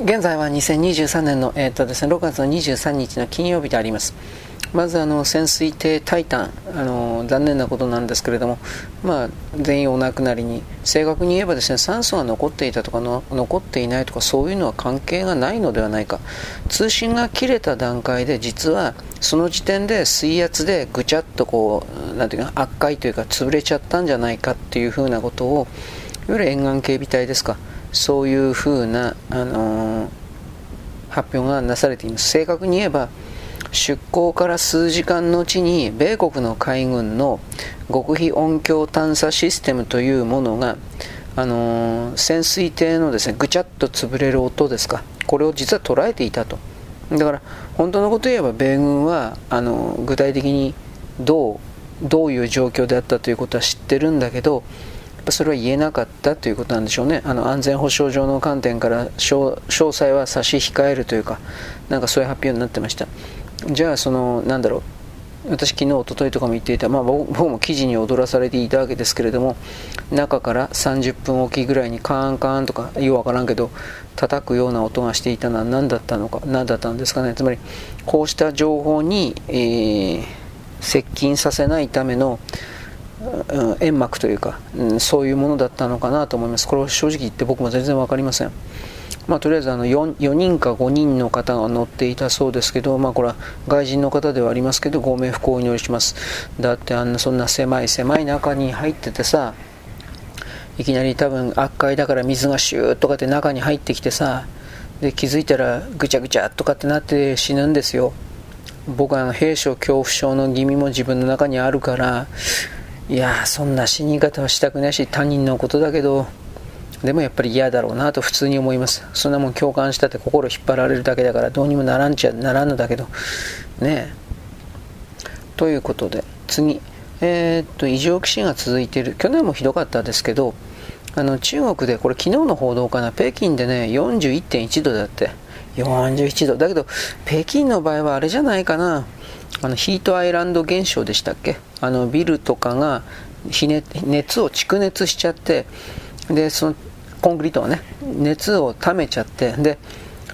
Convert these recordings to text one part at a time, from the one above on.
現在は2023年の、えーとですね、6月の23日の金曜日であります。まずあの潜水艇タイタンあの残念なことなんですけれども、まあ、全員お亡くなりに。正確に言えばですね酸素が残っていたとかの残っていないとかそういうのは関係がないのではないか。通信が切れた段階で実はその時点で水圧でぐちゃっとこうなんていうか悪化というか潰れちゃったんじゃないかっていうふうなことをいわゆる沿岸警備隊ですか。そういうふうな、あのー、発表がなされています。正確に言えば出港から数時間のうちに米国の海軍の極秘音響探査システムというものが、あのー、潜水艇のですねぐちゃっと潰れる音ですか。これを実は捉えていたと。だから本当のことを言えば米軍はあの具体的にどうどういう状況であったということは知ってるんだけどそれは言えなかったということなんでしょうね。あの安全保障上の観点から詳細は差し控えるというかなんかそういう発表になってました。じゃあそのなんだろう。私昨日一昨日とかも言っていた、まあ、僕も記事に踊らされていたわけですけれども中から30分おきぐらいにカーンカーンとかようわからんけど叩くような音がしていたのは何だったのか何だったんですかね。つまりこうした情報に、えー、接近させないための煙幕というか、うん、そういうものだったのかなと思います。これは正直言って僕も全然分かりません。まあ、とりあえずあの 4, 4人か5人の方が乗っていたそうですけど、まあ、これは外人の方ではありますけどご冥福をお祈りします。だってあんなそんな狭い狭い中に入っててさいきなり多分悪海だから水がシューとかって中に入ってきてさで気づいたらぐちゃぐちゃとかってなって死ぬんですよ。僕は兵所恐怖症の気味も自分の中にあるからいやそんな死に方はしたくないし他人のことだけどでもやっぱり嫌だろうなと普通に思います。そんなもん共感したって心引っ張られるだけだからどうにもならんちゃならんのだけど。ねえ。ということで次。えー、っと異常気象が続いている。去年もひどかったですけどあの中国でこれ昨日の報道かな。北京でね41.1度だって。41度。だけど北京の場合はあれじゃないかな。あのヒートアイランド現象でしたっけ？あのビルとかが熱を蓄熱しちゃってでそのコンクリートはね熱を溜めちゃってで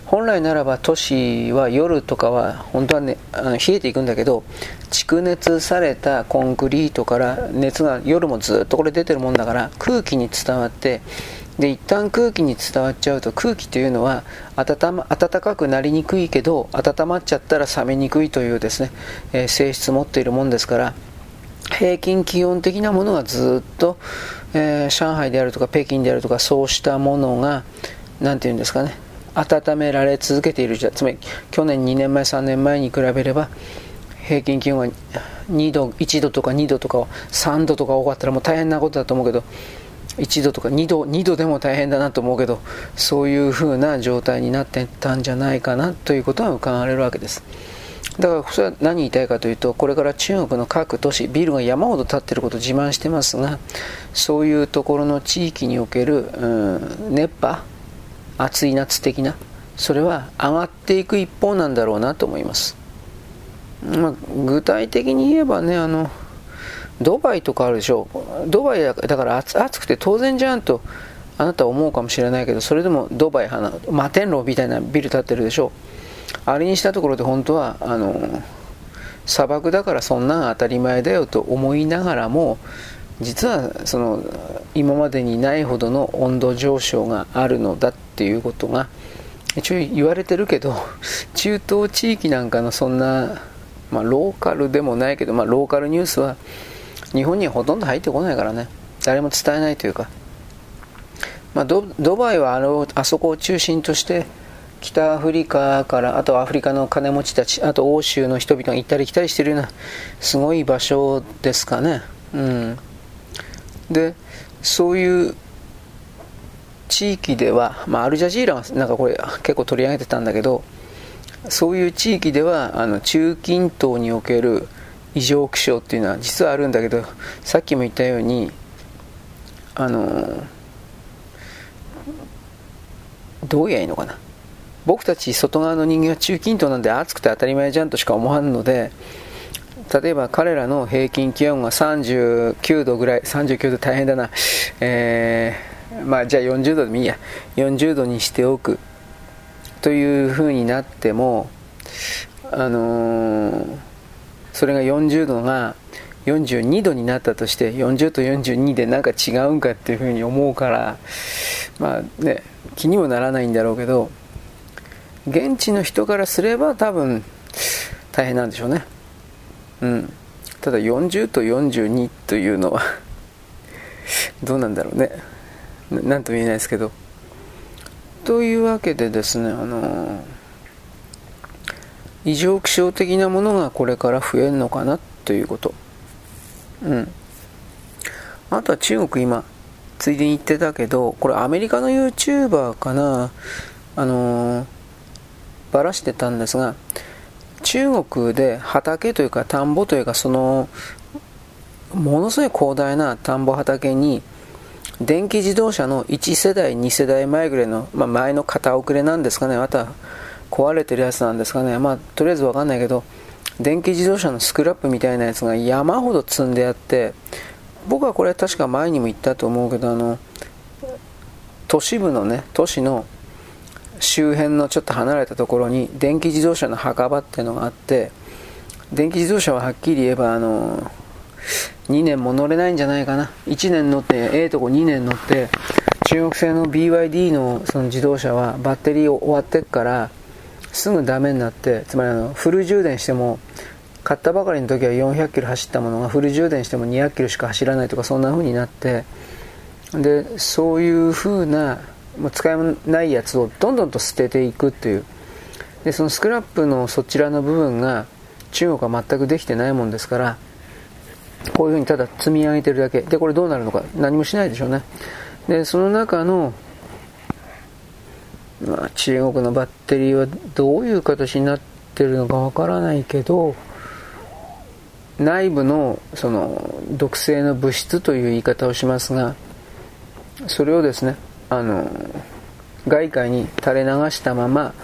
本来ならば都市は夜とかは本当はねあの冷えていくんだけど蓄熱されたコンクリートから熱が夜もずっとこれ出てるもんだから空気に伝わってで一旦空気に伝わっちゃうと空気というのは暖,、ま、かくなりにくいけど温まっちゃったら冷めにくいというですね、えー、性質を持っているもんですから平均気温的なものがずっと、えー、上海であるとか北京であるとかそうしたものが何て言うんですかね温められ続けている。じゃつまり去年2年前3年前に比べれば平均気温が2度1度とか2度とか3度とか多かったらもう大変なことだと思うけど1度とか2度 ,2 度でも大変だなと思うけどそういうふうな状態になってたんじゃないかなということは伺われるわけです。だからそれは何言いたいかというとこれから中国の各都市ビルが山ほど建ってることを自慢してますがそういうところの地域における、うん、熱波暑い夏的なそれは上がっていく一方なんだろうなと思います、まあ、具体的に言えばねあのドバイとかあるでしょ。ドバイだから暑くて当然じゃんとあなたは思うかもしれないけどそれでもドバイ摩天楼みたいなビル建ってるでしょ。あれにしたところで本当はあの砂漠だからそんなん当たり前だよと思いながらも実はその今までにないほどの温度上昇があるのだっていうことが一応言われてるけど 中東地域なんかのそんな、まあ、ローカルでもないけど、まあ、ローカルニュースは日本にはほとんど入ってこないからね。誰も伝えないというか、まあ、ドバイはあのあそこを中心として北アフリカからあとアフリカの金持ちたちあと欧州の人々が行ったり来たりしてるようなすごい場所ですかね。うん。でそういう地域では、まあ、アルジャジーラがなんかこれ結構取り上げてたんだけどそういう地域ではあの中近東における異常気象っていうのは実はあるんだけどさっきも言ったようにあのどうやいいのかな。僕たち外側の人間は中近東なんで暑くて当たり前じゃんとしか思わんので例えば彼らの平均気温が39度ぐらい39度大変だな。えー、まあじゃあ40度でもいいや。40度にしておく。というふうになってもあのー、それが40度が42度になったとして40と42でなんか違うんかっていうふうに思うからまあね気にもならないんだろうけど現地の人からすれば多分大変なんでしょうね。うん。ただ40と42というのは どうなんだろうね。何とも言えないですけど。というわけでですねあの異常気象的なものがこれから増えるのかなということ。うん。あとは中国今ついでに言ってたけどこれアメリカの YouTuber かな？あのばらしてたんですが中国で畑というか田んぼというかそのものすごい広大な田んぼ畑に電気自動車の1世代2世代前ぐらいの、まあ、前の型遅れなんですかね。また壊れてるやつなんですかね。まあとりあえず分かんないけど電気自動車のスクラップみたいなやつが山ほど積んであって僕はこれ確か前にも言ったと思うけどあの都市部のね都市の周辺のちょっと離れたところに電気自動車の墓場っていうのがあって電気自動車ははっきり言えばあの2年も乗れないんじゃないかな。1年乗ってええとこ2年乗って中国製の BYD のその自動車はバッテリー終わってっからすぐダメになってつまりあのフル充電しても買ったばかりの時は400キロ走ったものがフル充電しても200キロしか走らないとかそんな風になってでそういう風なもう使えないやつをどんどんと捨てていくっていう。でそのスクラップのそちらの部分が中国は全くできてないもんですからこういうふうにただ積み上げてるだけ。でこれどうなるのか何もしないでしょうね。でその中の、まあ、中国のバッテリーはどういう形になってるのかわからないけど内部のその毒性の物質という言い方をしますがそれをですねあの外界に垂れ流したまま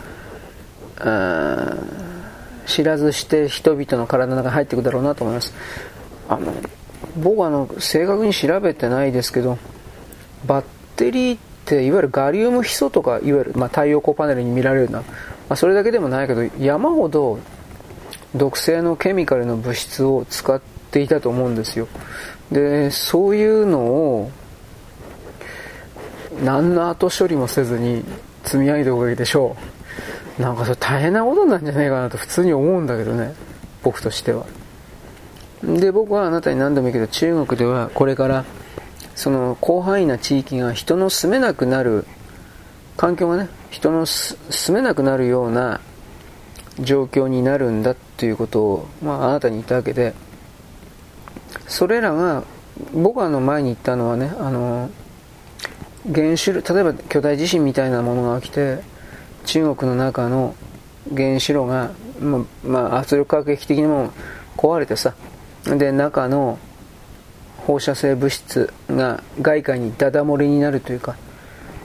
知らずして人々の体の中に入っていくだろうなと思います。あの僕はあの正確に調べてないですけどバッテリーっていわゆるガリウムヒ素とかいわゆる、まあ、太陽光パネルに見られるような、まあ、それだけでもないけど山ほど毒性のケミカルの物質を使っていたと思うんですよ。でそういうのを何の後処理もせずに積み上げておくわけでしょう。なんかそれ大変なことなんじゃないかなと普通に思うんだけどね僕としては。で僕はあなたに何度も言うけど中国ではこれからその広範囲な地域が人の住めなくなる環境がね人の住めなくなるような状況になるんだということを、まあ、あなたに言ったわけでそれらが僕はの前に言ったのはねあの原子炉例えば巨大地震みたいなものが起きて中国の中の原子炉が、まあ、圧力核兵器的にも壊れてさで中の放射性物質が外界にダダ漏れになるというか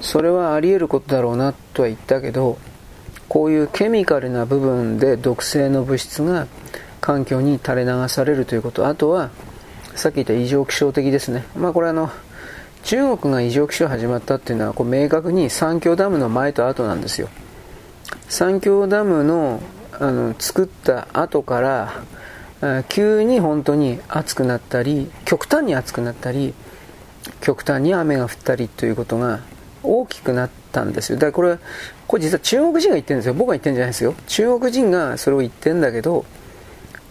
それはあり得ることだろうなとは言ったけどこういうケミカルな部分で毒性の物質が環境に垂れ流されるということ。あとはさっき言った異常気象的ですね。まあこれあの中国が異常気象始まったっていうのはこう明確に三峡ダムの前と後なんですよ。三峡ダムのあの作った後から急に本当に暑くなったり極端に暑くなったり極端に雨が降ったりということが大きくなったんですよ。だからこれこれ実は中国人が言ってるんですよ。僕が言ってるんじゃないですよ。中国人がそれを言ってるんだけど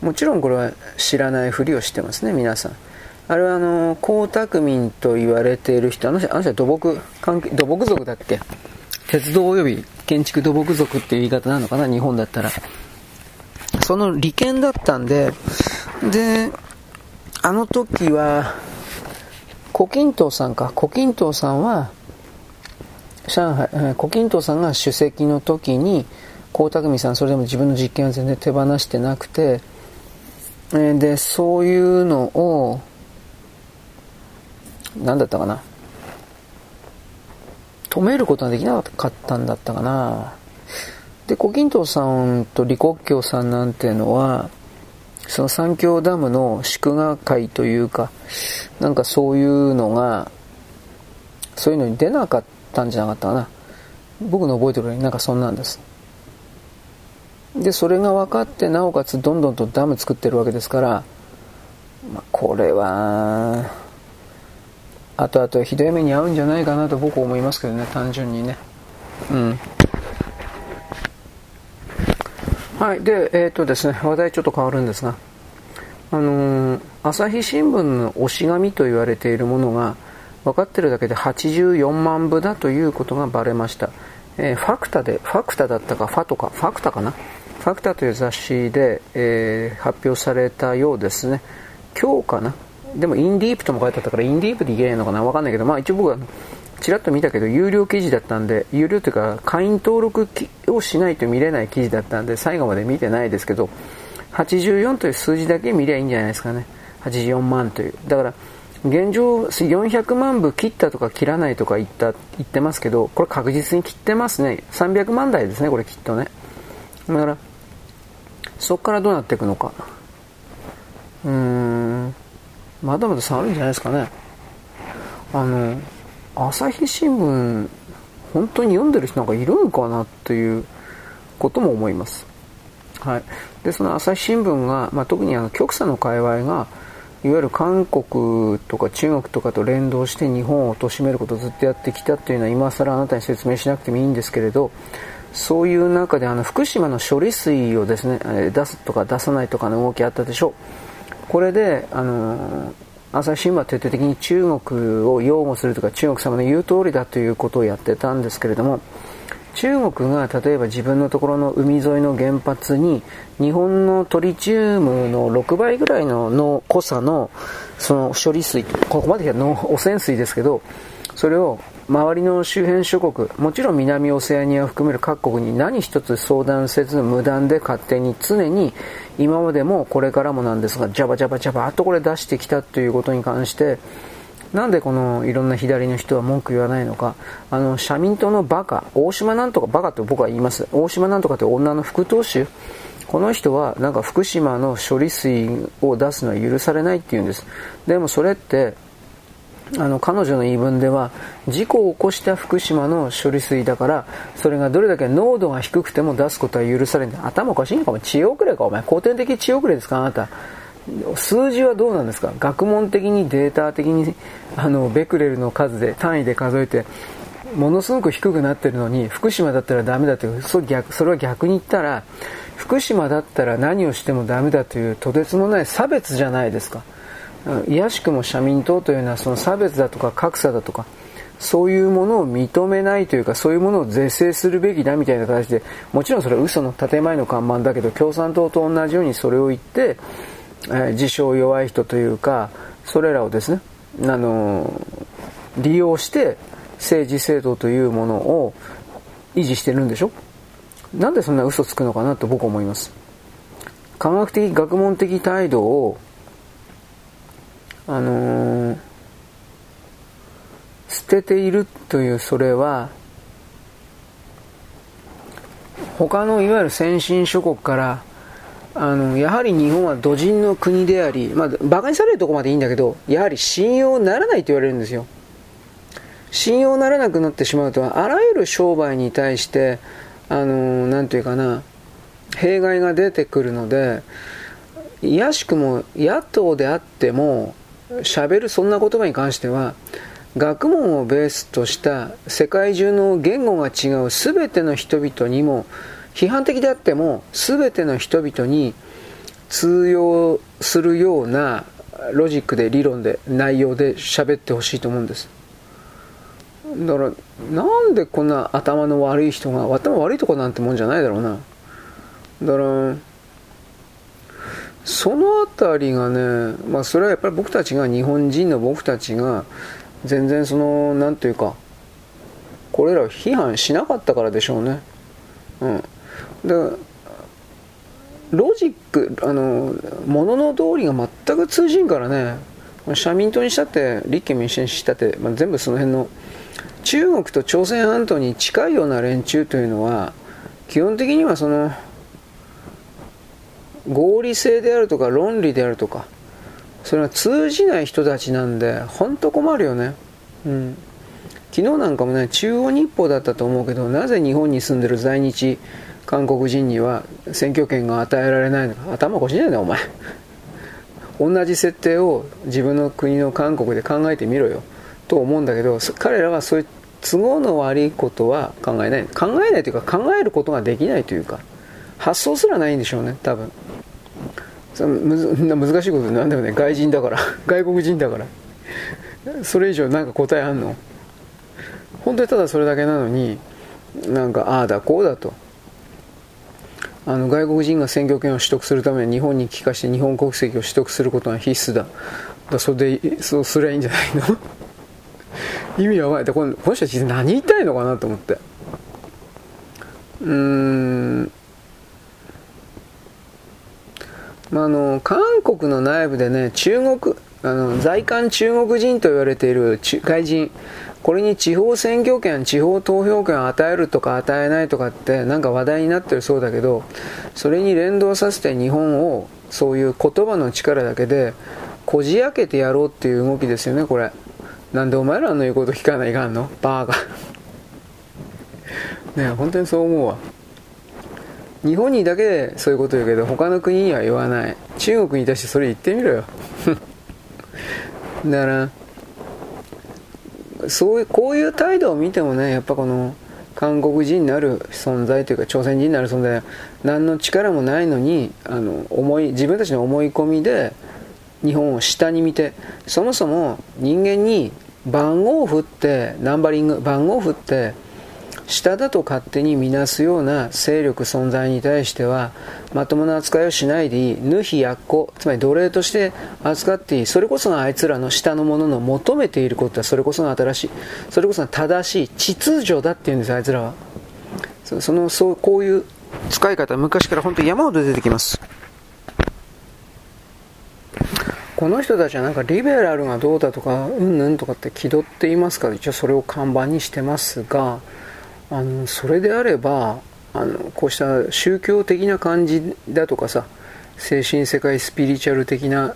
もちろんこれは知らないふりをしてますね皆さん。あれはあの江沢民と言われている人あの人あの人は土木関係土木族だっけ？鉄道及び建築土木族っていう言い方なのかな？日本だったら。その利権だったんで、で、あの時は、胡錦涛さんか、胡錦涛さんは、上海、胡錦涛さんが主席の時に、江沢民さん、それでも自分の実験は全然手放してなくて、で、そういうのを、何だったかな。止めることができなかったんだったかな。で、胡錦涛さんと李克強さんなんていうのは、その三峡ダムの祝賀会というか、なんかそういうのが、そういうのに出なかったんじゃなかったかな。僕の覚えてるようになんかそんなんです。でそれが分かってなおかつどんどんとダム作ってるわけですから、まあ、これは後々ひどい目に遭うんじゃないかなと僕は思いますけどね単純にねうんはいでえっ、ー、とですね話題ちょっと変わるんですがあのー、朝日新聞の推し紙と言われているものが分かってるだけで84万部だということがバレました、えー、ファクタでファクタだったかファとかファクタかな？ファクタという雑誌で、えー、発表されたようですね。今日かな？でもインディープとも書いてあったからインディープで言えないのかな？わかんないけど、まあ一応僕はちらっと見たけど有料記事だったんで、有料というか会員登録をしないと見れない記事だったんで最後まで見てないですけど、84という数字だけ見りゃいいんじゃないですかね。84万という。だから、現状400万部切ったとか切らないとか言った言ってますけど、これ確実に切ってますね。300万台ですね、これきっとね。だから、そこからどうなっていくのか。うーん、まだまだ下がるんじゃないですかね。あの、朝日新聞、本当に読んでる人なんかいるんかなっていうことも思います。はい。で、その朝日新聞が、まあ、特にあの、極左の界隈が、いわゆる韓国とか中国とかと連動して日本を貶めることをずっとやってきたっていうのは今更あなたに説明しなくてもいいんですけれど、そういう中であの福島の処理水をですね出すとか出さないとかの動きあったでしょうこれであの朝日新聞は徹底的に中国を擁護するとか中国様の言う通りだということをやってたんですけれども中国が例えば自分のところの海沿いの原発に日本のトリチウムの6倍ぐらいのの濃さのその処理水ここまでの汚染水ですけどそれを周りの周辺諸国、もちろん南オセアニアを含める各国に何一つ相談せず無断で勝手に常に今までもこれからもなんですが、ジャバジャバジャバっとこれ出してきたということに関して、なんでこのいろんな左の人は文句言わないのか、あの、社民党のバカ、大島なんとかバカって僕は言います。大島なんとかって女の副党首、この人はなんか福島の処理水を出すのは許されないって言うんです。でもそれって、あの彼女の言い分では事故を起こした福島の処理水だからそれがどれだけ濃度が低くても出すことは許されない頭おかしいのかお前知恵遅れかお前古典的知恵遅れですかあなた数字はどうなんですか？学問的にデータ的にあのベクレルの数で単位で数えてものすごく低くなってるのに福島だったらダメだというそ逆それは逆に言ったら福島だったら何をしてもダメだというとてつもない差別じゃないですか。いやしくも社民党というのはその差別だとか格差だとかそういうものを認めないというかそういうものを是正するべきだみたいな形でもちろんそれは嘘の建前の看板だけど共産党と同じようにそれを言って、えー、自称弱い人というかそれらをですね、あのー、利用して政治制度というものを維持してるんでしょ？なんでそんな嘘つくのかなと僕は思います。科学的学問的態度をあのー、捨てているというそれは他のいわゆる先進諸国からあのやはり日本は土人の国であり、まあ、馬鹿にされるとこまでいいんだけどやはり信用ならないと言われるんですよ。信用ならなくなってしまうとあらゆる商売に対してあのなんていうかな弊害が出てくるのでいやしくも野党であっても喋るそんな言葉に関しては学問をベースとした世界中の言語が違う全ての人々にも批判的であっても全ての人々に通用するようなロジックで理論で内容で喋ってほしいと思うんです。だからなんでこんな頭の悪い人が頭悪いとこなんてもんじゃないだろうな。だからそのあたりがね、まあ、それはやっぱり僕たちが日本人の僕たちが全然その何ていうかこれらを批判しなかったからでしょうね。うん。でロジックあのものの通りが全く通じんからね。社民党にしたって立憲民主党にしたって、まあ、全部その辺の中国と朝鮮半島に近いような連中というのは基本的にはその合理性であるとか論理であるとかそれは通じない人たちなんで本当困るよね。うん。昨日なんかもね中央日報だったと思うけどなぜ日本に住んでる在日韓国人には選挙権が与えられないのか。頭おかしいんじゃないお前。同じ設定を自分の国の韓国で考えてみろよ。と思うんだけど彼らはそういう都合の悪いことは考えない。考えないというか考えることができないというか発想すらないんでしょうね多分。そむ難しいことなんでもね。外人だから。外国人だから。それ以上なんか答えあんの？本当にただそれだけなのになんかああだこうだと。あの外国人が選挙権を取得するために日本に帰化して日本国籍を取得することが必須だ。だそれでそうすりゃいいんじゃないの？意味はない。このこの人たち何言いたいのかなと思って。うーん。まあ、あの韓国の内部でね中国あの在韓中国人と言われている外人これに地方選挙権、地方投票権を与えるとか与えないとかってなんか話題になってるそうだけど、それに連動させて日本をそういう言葉の力だけでこじ開けてやろうっていう動きですよね、これ。なんでお前らの言うこと聞かないかんの？バーガー。ね本当にそう思うわ。日本にだけでそういうこと言うけど、他の国には言わない。中国に対してそれ言ってみろよ。だから、そういうこういう態度を見てもねやっぱこの韓国人になる存在というか朝鮮人になる存在何の力もないのにあの思い自分たちの思い込みで日本を下に見てそもそも人間に番号を振ってナンバリング番号を振って下だと勝手に見なすような勢力存在に対してはまともな扱いをしないでいい。ヌヒヤッコつまり奴隷として扱っていい。それこそがあいつらの下のものの求めていること。はそれこそが新しいそれこそが正しい秩序だっていうんですあいつらは。そのそうこういう使い方昔から本当に山ほど出てきます。この人たちはなんかリベラルがどうだとかうんぬんとかって気取っていますか？ら一応それを看板にしてますがあのそれであればあのこうした宗教的な感じだとかさ精神世界スピリチュアル的な、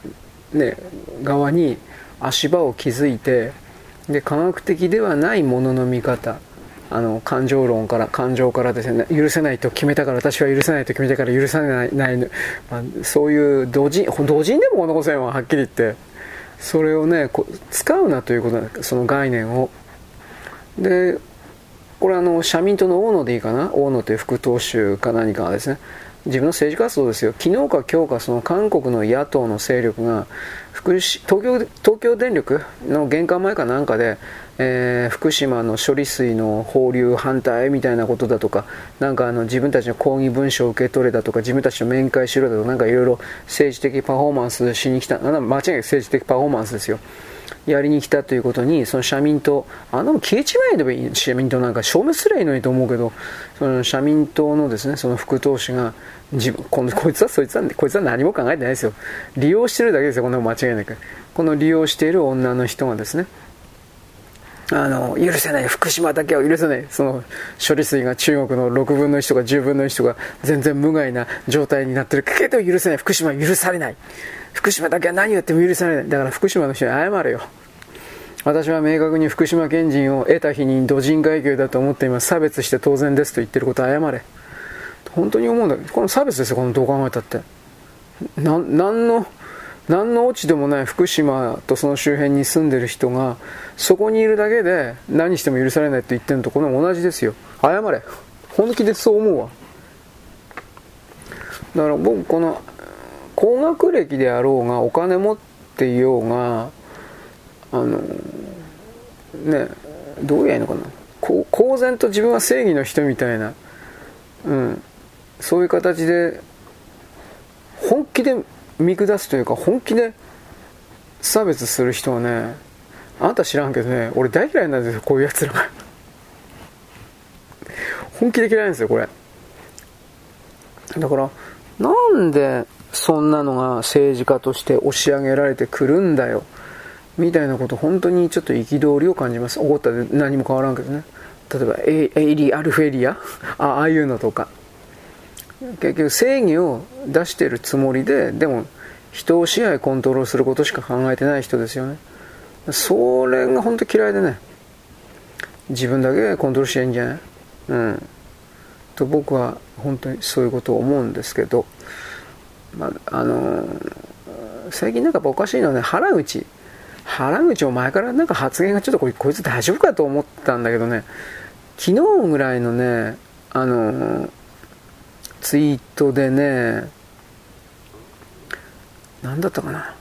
ね、側に足場を築いてで科学的ではないものの見方あの感情論から感情からですね。許せないと決めたから私は許せないと決めたから許さないない、まあ、そういう同人同人でもこの5000ははっきり言って。それをねこ使うなということその概念を。でこれあの社民党の大野でいいかな？大野という副党首か何かがですね。自分の政治活動ですよ。昨日か今日かその韓国の野党の勢力が福東京東京電力の玄関前かなんかで、えー、福島の処理水の放流反対みたいなことだとかなんかあの自分たちの抗議文書を受け取れだとか自分たちの面会しろだとかなんかいろいろ政治的パフォーマンスしに来た。間違いなく政治的パフォーマンスですよ。やりに来たということに、その社民党、あの消えちまえばいい、社民党なんか消滅すればいいのにと思うけど、その社民党のですね、その副党首が、自分、このこいつはそいつは、こいつは何も考えてないですよ。利用してるだけですよ、こんな間違いなく。この利用している女の人がですね、あの、許せない。福島だけは許せない。その、処理水が中国の6分の1とか10分の1とか、全然無害な状態になってるけど許せない。福島は許されない。福島だけは何言っても許されない。だから福島の人に謝れよ。私は明確に福島県人を得た日に土人階級だと思っています。差別して当然ですと言ってること謝れ。本当に思うんだけど、この差別ですよ、このどう考えたって。な、なんの、何のオチでもない福島とその周辺に住んでる人が、そこにいるだけで何しても許されないって言ってるのとこの同じですよ。謝れ。本気でそう思うわ。だから僕、この、高学歴であろうが、お金持っていようが、あのねどうやいいのかな。こ公然と自分は正義の人みたいな、うん、そういう形で本気で見下すというか本気で差別する人はねあんた知らんけどね俺大嫌いなんですよこういうやつらが。本気で嫌いなんですよこれ。だからなんでそんなのが政治家として押し上げられてくるんだよ。みたいなこと本当にちょっと憤りを感じます。怒ったで何も変わらんけどね。例えばエエイリアルフェリア？あああいうのとか。結局正義を出してるつもりででも人を支配コントロールすることしか考えてない人ですよね。それが本当嫌いでね。自分だけコントロールしてんじゃない？うん。と僕は本当にそういうことを思うんですけど、まあ、あの最近なんかおかしいのはね原口原口を前からなんか発言がちょっとここいつ大丈夫かと思ったんだけどね。昨日ぐらいのねあのツイートでね何だったかな。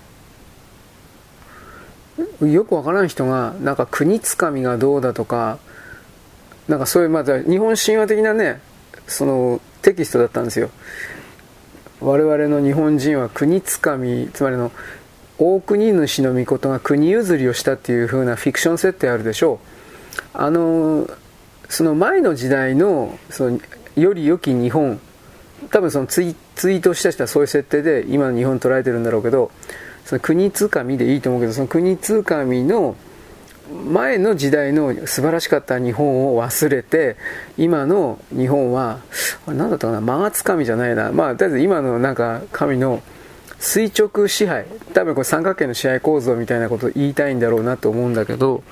よくわからん人がなんか国つかみがどうだとかなんかそういうまた日本神話的なねそのテキストだったんですよ。我々の日本人は国つかみつまりの大国主の御事が国譲りをしたっていう風なフィクション設定あるでしょう。あのその前の時代のそのより良き日本多分そのツイツイートした人はそういう設定で今の日本捉えてるんだろうけどその国つかみでいいと思うけどその国つかみの前の時代の素晴らしかった日本を忘れて今の日本は何だったかな間がつかみじゃないな。まあとりあえず今のなんか神の垂直支配多分これ三角形の支配構造みたいなことを言いたいんだろうなと思うんだけど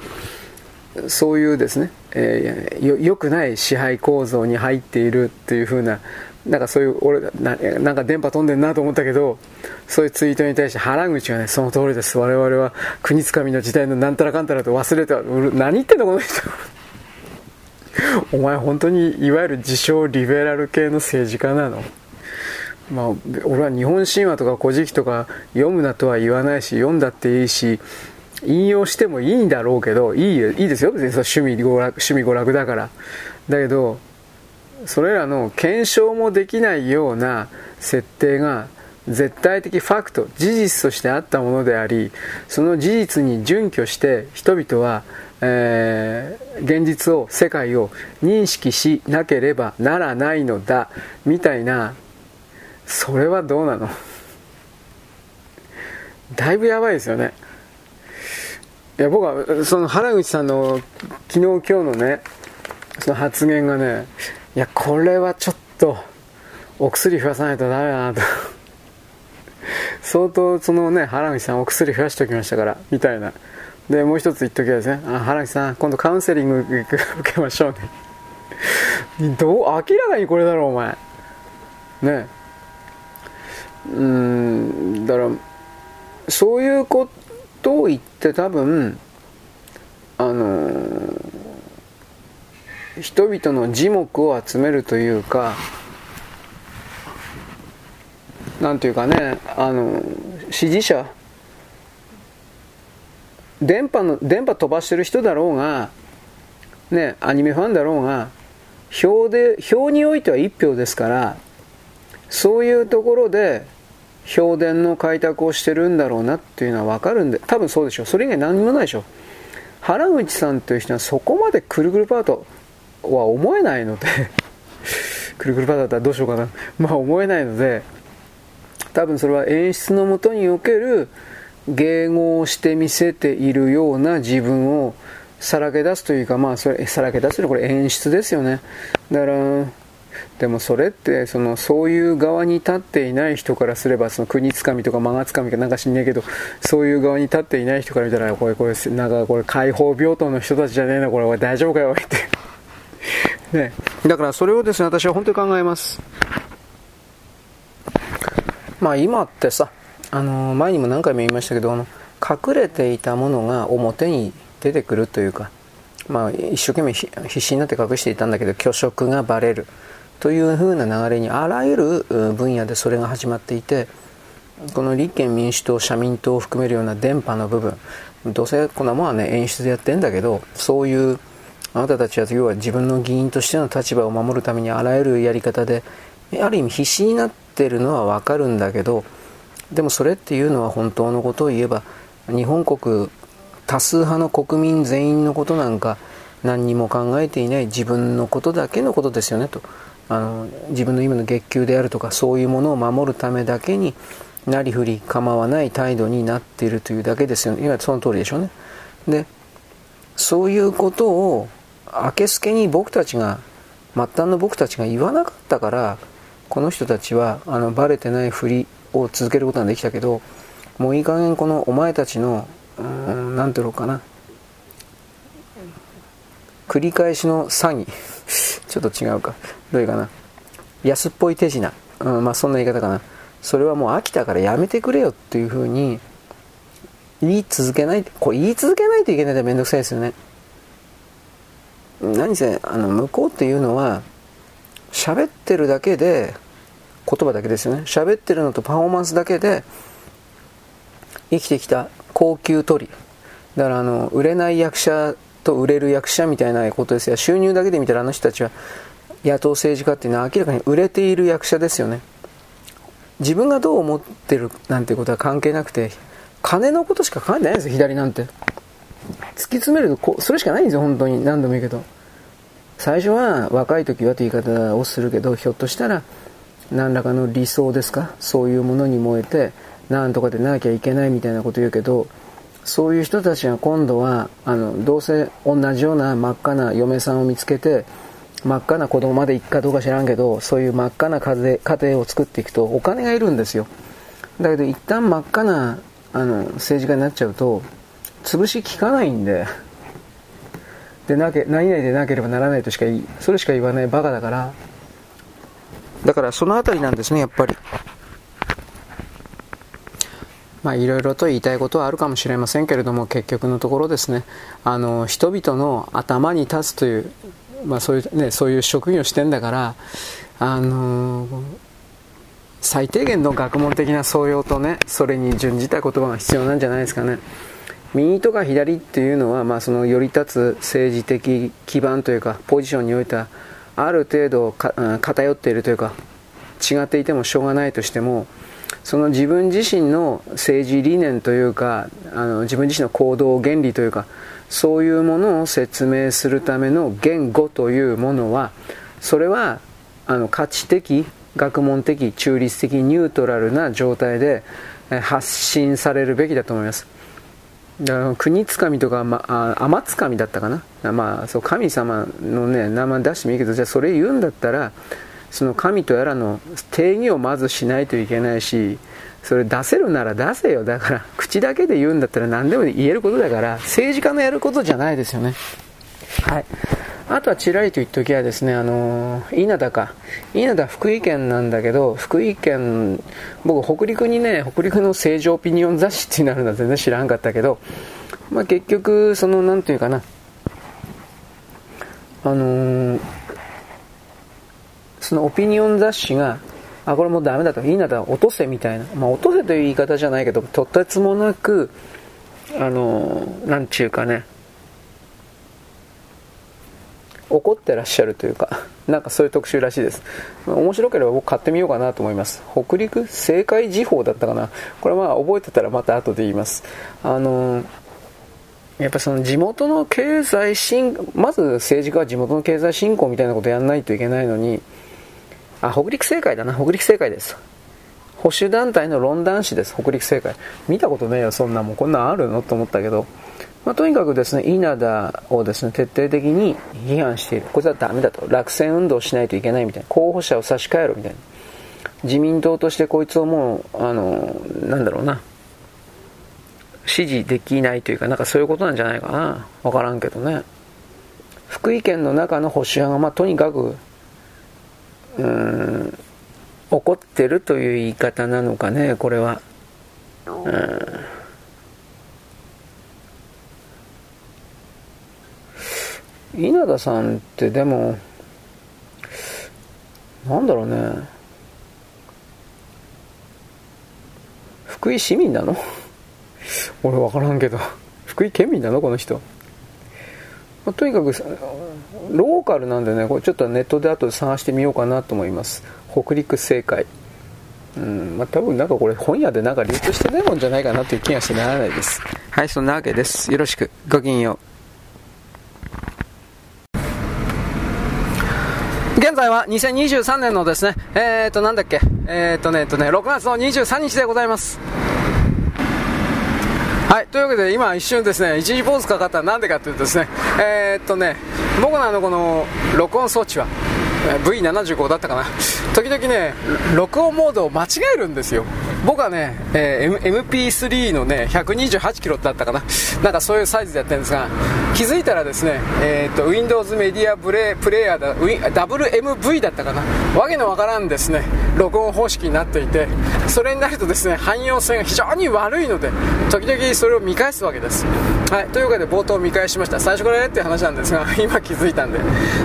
そういうですね、えー、よよくない支配構造に入っているっていう風ななんかそういう俺ななんか電波飛んでんなと思ったけどそういうツイートに対して原口はねその通りです。我々は国つかみの時代のなんたらかんたらと忘れては何言ってんのこの人お前本当にいわゆる自称リベラル系の政治家なの？まあ俺は日本神話とか古事記とか読むなとは言わないし読んだっていいし引用してもいいんだろうけどいいいいですよ。別に趣味娯楽趣味娯楽だから。だけどそれらの検証もできないような設定が絶対的ファクト事実としてあったものでありその事実に準拠して人々は、えー、現実を世界を認識しなければならないのだみたいなそれはどうなの？だいぶやばいですよね。いや僕はその原口さんの昨日今日のねその発言がねいやこれはちょっとお薬増やさないとダメだなと。相当そのね原口さんお薬増やしておきましたからみたいな。でもう一つ言っときゃですね。あ原口さん今度カウンセリング受けましょうね。どう明らかにこれだろお前。ね。うんだからそういうことを言って多分あのー人々の耳目を集めるというかなんていうかねあの支持者。電波の電波飛ばしてる人だろうがねアニメファンだろうが票で票においては1票ですからそういうところで票田の開拓をしてるんだろうなっていうのは分かるんで多分そうでしょう。それ以外何もないでしょ原口さんという人はそこまでくるくるパートは思えないので くるくるパートだったらどうしようかな。まあ思えないので多分それは演出のもとにおける迎合をして見せているような自分をさらけ出すというかまあそれさらけ出すのはこれ演出ですよね。だからでもそれってそのそういう側に立っていない人からすればその国つかみとか間がつかみかなんか知んねえけどそういう側に立っていない人から見たらこれこれなんかこれ解放病棟の人たちじゃねえなこれ大丈夫かよって。ね、だからそれをですね、私は本当に考えます。まあ今ってさ、あの前にも何回も言いましたけど、あの隠れていたものが表に出てくるというか、まあ一生懸命必死になって隠していたんだけど、虚飾がバレるという風な流れにあらゆる分野でそれが始まっていて、この立憲民主党、社民党を含めるような電波の部分、どうせこんなもんはね、演出でやってんだけど、そういうあなたたちは要は自分の議員としての立場を守るためにあらゆるやり方である意味必死になっててるのはわかるんだけどでもそれっていうのは本当のことを言えば日本国多数派の国民全員のことなんか何にも考えていない自分のことだけのことですよねと。あの自分の今の月給であるとかそういうものを守るためだけになりふり構わない態度になっているというだけですよね。今その通りでしょうね。でそういうことを明けすけに僕たちが末端の僕たちが言わなかったからこの人たちはあのバレてないふりを続けることができたけどもういい加減このお前たちの何ていうのかな。繰り返しの詐欺。ちょっちょっと違うか。どういうかな。安っぽい手品、うん、まあそんな言い方かな。それはもう飽きたからやめてくれよっていうふうに言い続けないこれ言い続けないといけないってめんどくさいですよね。何せあの向こうっていうのは喋ってるだけで言葉だけですよね。喋ってるのとパフォーマンスだけで生きてきた高級取りだからあの売れない役者と売れる役者みたいなことですよ。収入だけで見たらあの人たちは野党政治家っていうのは明らかに売れている役者ですよね。自分がどう思ってるなんてことは関係なくて金のことしか考えてないんですよ左なんて。突き詰めるとこそれしかないんですよ本当に。何度も言うけど。最初は若い時はという言い方をするけどひょっとしたら何らかの理想ですか？そういうものに燃えて何とかでなきゃいけないみたいなこと言うけどそういう人たちが今度はあのどうせ同じような真っ赤な嫁さんを見つけて真っ赤な子供まで行くかどうか知らんけどそういう真っ赤な家庭を作っていくとお金がいるんですよ。だけど一旦真っ赤なあの政治家になっちゃうと潰し効かないんででなけ何々でなければならないとしかそれしか言わないバカだから。だからその辺りなんですねやっぱり。まあいろいろと言いたいことはあるかもしれませんけれども結局のところですね。あの人々の頭に立つという、まあ、そういうね、そういう職業をしてんだからあの最低限の学問的な素養とねそれに準じた言葉が必要なんじゃないですかね右とか左っていうのは、まあ、その寄り立つ政治的基盤というかポジションにおいてはある程度偏っているというか違っていてもしょうがないとしてもその自分自身の政治理念というかあの自分自身の行動原理というかそういうものを説明するための言語というものはそれはあの価値的学問的中立的ニュートラルな状態で発信されるべきだと思います。国つかみとか、まあ、天つかみだったかな、まあ、そう神様の、ね、名前出してもいいけどじゃあそれ言うんだったらその神とやらの定義をまずしないといけないしそれ出せるなら出せよ。だから口だけで言うんだったら何でも言えることだから政治家のやることじゃないですよね。はい。あとはちらりと言っときはですね、あの稲田か。稲田福井県なんだけど、福井県、僕北陸にね、北陸の政治オピニオン雑誌っていうのあるのは全然知らんかったけど、まあ結局、その、なんていうかな、あのー、そのオピニオン雑誌が、あ、これもうダメだと、稲田落とせみたいな、まあ落とせという言い方じゃないけど、とてつもなく、あのー、なんちゅうかね、怒ってらっしゃるというか、なんかそういう特集らしいです。面白ければ僕買ってみようかなと思います。北陸政界時報だったかな。これはまあ覚えてたらまた後で言います。あのやっぱその地元の経済振まず政治家は地元の経済振興みたいなことやらないといけないのに、あ、北陸政界だな。北陸政界です。保守団体の論壇誌です。北陸政界。見たことねえよ、そんなもん。こんなんあるの？と思ったけど。まあ、とにかくですね、稲田をですね、徹底的に批判している。こいつはダメだと。落選運動しないといけないみたいな。候補者を差し替えろみたいな。自民党としてこいつをもう、あの、なんだろうな。支持できないというか、なんかそういうことなんじゃないかな。わからんけどね。福井県の中の保守派が、まあ、とにかく、うーん、怒ってるという言い方なのかね、これは。うん稲田さんってでもなんだろうね。福井市民なの？俺分からんけど。福井県民なの？この人、まあ、とにかくローカルなんでね。これちょっとネットで後で探してみようかなと思います。北陸政界。うんまあ多分なんかこれ本屋でなんか流通してないもんじゃないかなという気がしてならないです。はいそんなわけです。よろしく。ごきげんよう。現在は2023年のですね、えーと、なんだっけ、えーとね、えーとね、6月の23日でございます。はい、というわけで今一瞬ですね、一時ポーズかかったらなんでかというとですね、えー、っとね、僕のあのこの録音装置は、V75 だったかな、時々ね、録音モードを間違えるんですよ。僕はね、えー、MP3 のね、128キロだったかな。なんかそういうサイズでやってるんですが、気づいたらですね、えっ、と、Windows メディアプレプレイヤーだ、WMV だったかな。わけのわからんですね、録音方式になっていて、それになるとですね、汎用性が非常に悪いので、時々それを見返すわけです。はい、というわけで冒頭見返しました。最初からやっていう話なんですが、今気づいたんで。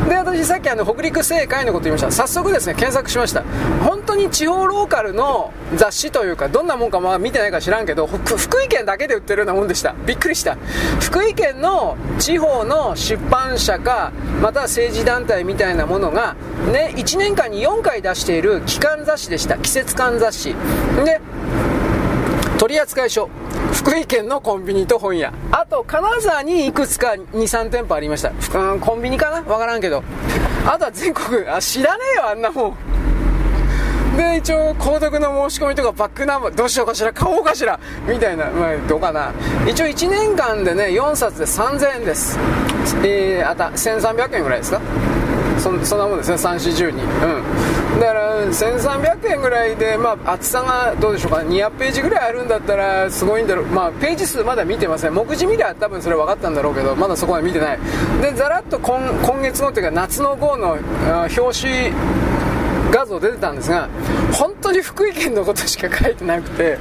で、私さっきあの、北陸政会のこと言いました。早速ですね、検索しました。本当に地方ローカルの雑誌といういうか、どんなもんかまあ見てないか知らんけど、福井県だけで売ってるようなもんでした。びっくりした。福井県の地方の出版社か、また政治団体みたいなものが、ね、1年間に4回出している期間雑誌でした。季節間雑誌。で、取扱書。福井県のコンビニと本屋。あと、金沢にいくつか2、3店舗ありました。うん、コンビニかな？わからんけど。あとは全国、あ、知らねえよ、あんなもん。で、一応、購読の申し込みとかバックナンバー、どうしようかしら、買おうかしら、みたいな、まあ、どうかな。一応1年間でね、4冊で3000円です。えー、あた、1300円ぐらいですか？そそんなもんですね、3、4、12。うん。だから、1300円ぐらいで、まあ、厚さがどうでしょうか、200ページぐらいあるんだったら、すごいんだろう。まあ、ページ数まだ見てません。目次見りゃ多分それ分かったんだろうけど、まだそこは見てない。で、ざらっと今今月のっていうか、夏の号の表紙、画像出てたんですが、本当に福井県のことしか書いてなくて、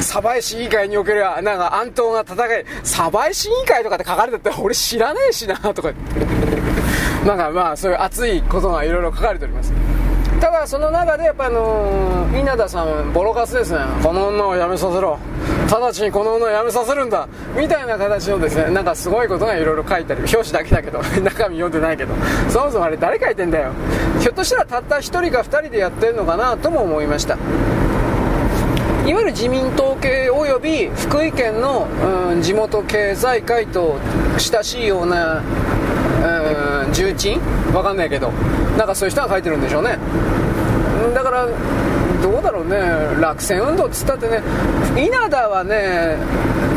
鯖江市議会における、なんか安東が戦い、鯖江市議会とかって書かれてて、俺知らねえしな、とかなんかまあ、そういう熱いことがいろいろ書かれております。ただその中でやっぱあのー、稲田さんボロカスですね。この女を辞めさせろ。直ちにこの女を辞めさせるんだ。みたいな形のですねなんかすごいことがいろいろ書いたり表紙だけだけど。中身読んでないけど。そもそもあれ誰書いてんだよひょっとしたらたった1人か2人でやってるのかなとも思いました。いわゆる自民党系及び福井県の、うん、地元経済界と親しいような重鎮？わかんないけど。なんかそういう人が書いてるんでしょうね。だからどうだろうね。落選運動っつったってね稲田はね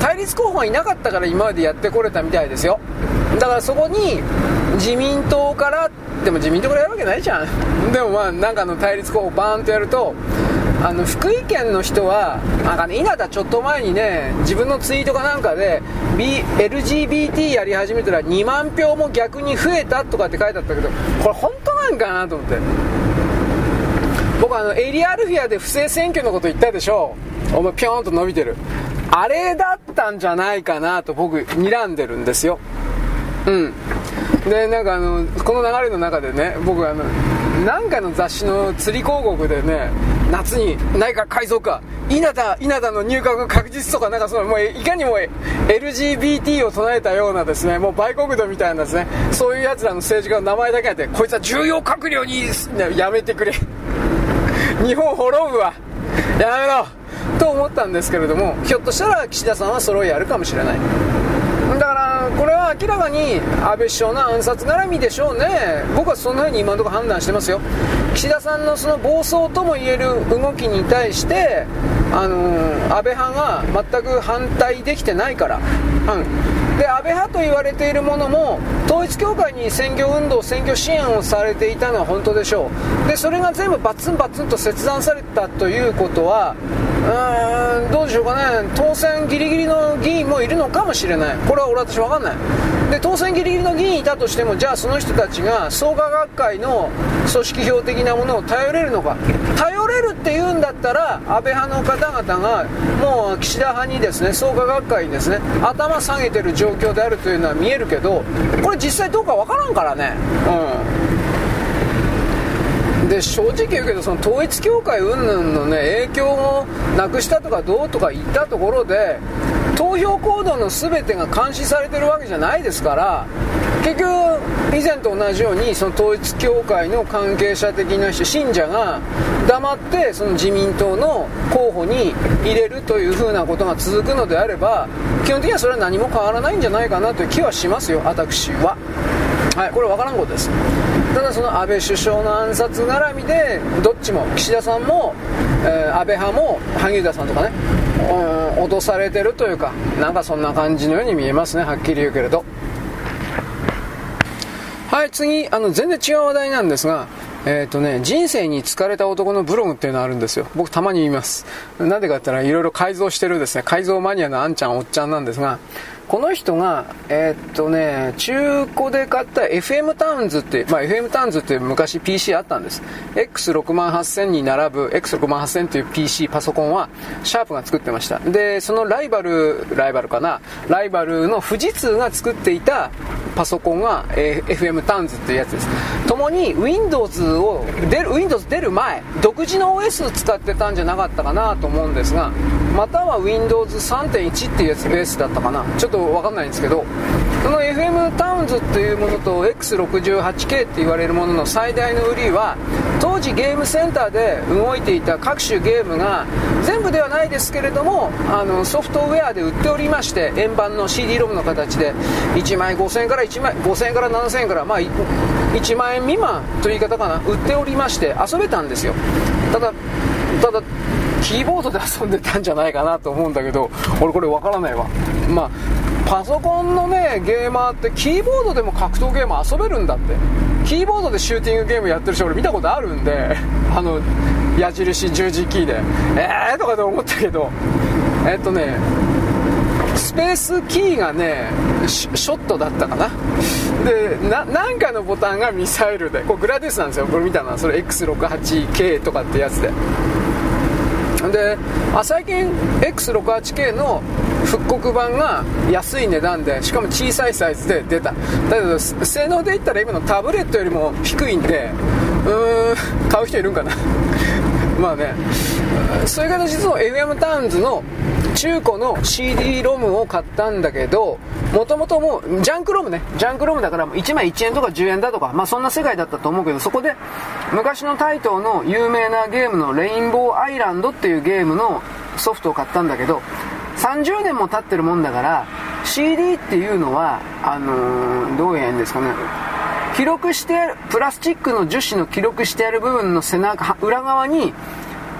対立候補がいなかったから今までやってこれたみたいですよ。だからそこに自民党からでも自民党からやるわけないじゃん。でもまあなんかの対立候補バーンとやるとあの福井県の人はなんかね稲田ちょっと前にね自分のツイートかなんかで、B、LGBT やり始めたら2万票も逆に増えたとかって書いてあったけどこれ本当なんかなと思って。僕あのエリアルフィアで不正選挙のこと言ったでしょお前ピョーンと伸びてる。あれだったんじゃないかなと僕睨んでるんですよ。うん。でなんかあのこの流れの中でね僕あのなんかの雑誌の釣り広告でね夏に内閣改造か稲田稲田の入閣確実とかなんかそのもういかにも LGBT を唱えたようなですねもう売国度みたいなですねそういうやつらの政治家の名前だけあってこいつは重要閣僚にやめてくれ。日本滅ぶわ。やめろ。と思ったんですけれどもひょっとしたら岸田さんはそれをやるかもしれない。だからこれは明らかに安倍首相の暗殺絡みでしょうね。僕はそんな風に今のところ判断してますよ。岸田さんのその暴走ともいえる動きに対してあのー、安倍派が全く反対できてないから、うん。で安倍派と言われているものも統一教会に選挙運動選挙支援をされていたのは本当でしょう。でそれが全部バツンバツンと切断されたということはうんどうでしょうかね。当選ギリギリの議員もいるのかもしれない。これは俺私分かんない。で当選ギリギリの議員いたとしてもじゃあその人たちが創価学会の組織票的なものを頼れるのか。頼れるっていうんだったら安倍派の方々がもう岸田派にですね創価学会にですね頭下げてる状況であるというのは見えるけどこれ実際どうか分からんからね。うん。で正直言うけどその統一教会云々のね影響をなくしたとかどうとか言ったところで投票行動の全てが監視されてるわけじゃないですから結局以前と同じようにその統一教会の関係者的な人信者が黙ってその自民党の候補に入れるというふうなことが続くのであれば基本的にはそれは何も変わらないんじゃないかなという気はしますよ私は。はいこれ分からんことです。ただその安倍首相の暗殺絡みでどっちも岸田さんも、えー、安倍派も萩生田さんとかね、うん、脅されてるというかなんかそんな感じのように見えますねはっきり言うけれどははい次あの全然違う話題なんですがえっ、ー、とね、人生に疲れた男のブログっていうのがあるんですよ。僕たまに言います。なんでかって言ったらいろいろ改造してるですね、改造マニアのあんちゃんおっちゃんなんですが、この人が、えー、っとね、中古で買った FM タウンズって、まあ、FM タウンズって昔 PC あったんです。X68000 に並ぶ X68000 という PC、パソコンは、シャープが作ってました。で、そのライバル、ライバルかな、ライバルの富士通が作っていたパソコンが、え、FM タウンズっていうやつです。共に Windows を、出る、Windows 出る前、独自の OS 使ってたんじゃなかったかなと思うんですが、または Windows 3.1っていうやつベースだったかな？ちょと分かんないんですけどその FM タウンズっていうものと X68K って言われるものの最大の売りは当時ゲームセンターで動いていた各種ゲームが全部ではないですけれどもあのソフトウェアで売っておりまして円盤の CD ロムの形で1枚5000円から1枚5000円から7000円からまあ1万円未満という言い方かな売っておりまして遊べたんですよ。ただただキーボードで遊んでたんじゃないかなと思うんだけど俺これ分からないわ。まあパソコンのねゲーマーってキーボードでも格闘ゲーム遊べるんだって。キーボードでシューティングゲームやってる人俺見たことあるんであの矢印十字キーで。えーとかで思ったけど。えっとねスペースキーがねショットだったかな。でなんかのボタンがミサイルで。これグラディウスなんですよ。これ見たのは。それ X68K とかってやつで。であ最近 X68K の復刻版が安い値段でしかも小さいサイズで出た。だけど性能で言ったら今のタブレットよりも低いんでうーん買う人いるんかな。まあねそういう形で FM タウンズの中古の CD ロムを買ったんだけどもともともうジャンクロムね。ジャンクロムだから1枚1円とか10円だとかまあそんな世界だったと思うけどそこで昔のタイトーの有名なゲームのレインボーアイランドっていうゲームのソフトを買ったんだけど30年も経ってるもんだから CD っていうのはあのー、どうやんですかね。記録してあるプラスチックの樹脂の記録してある部分の背中裏側に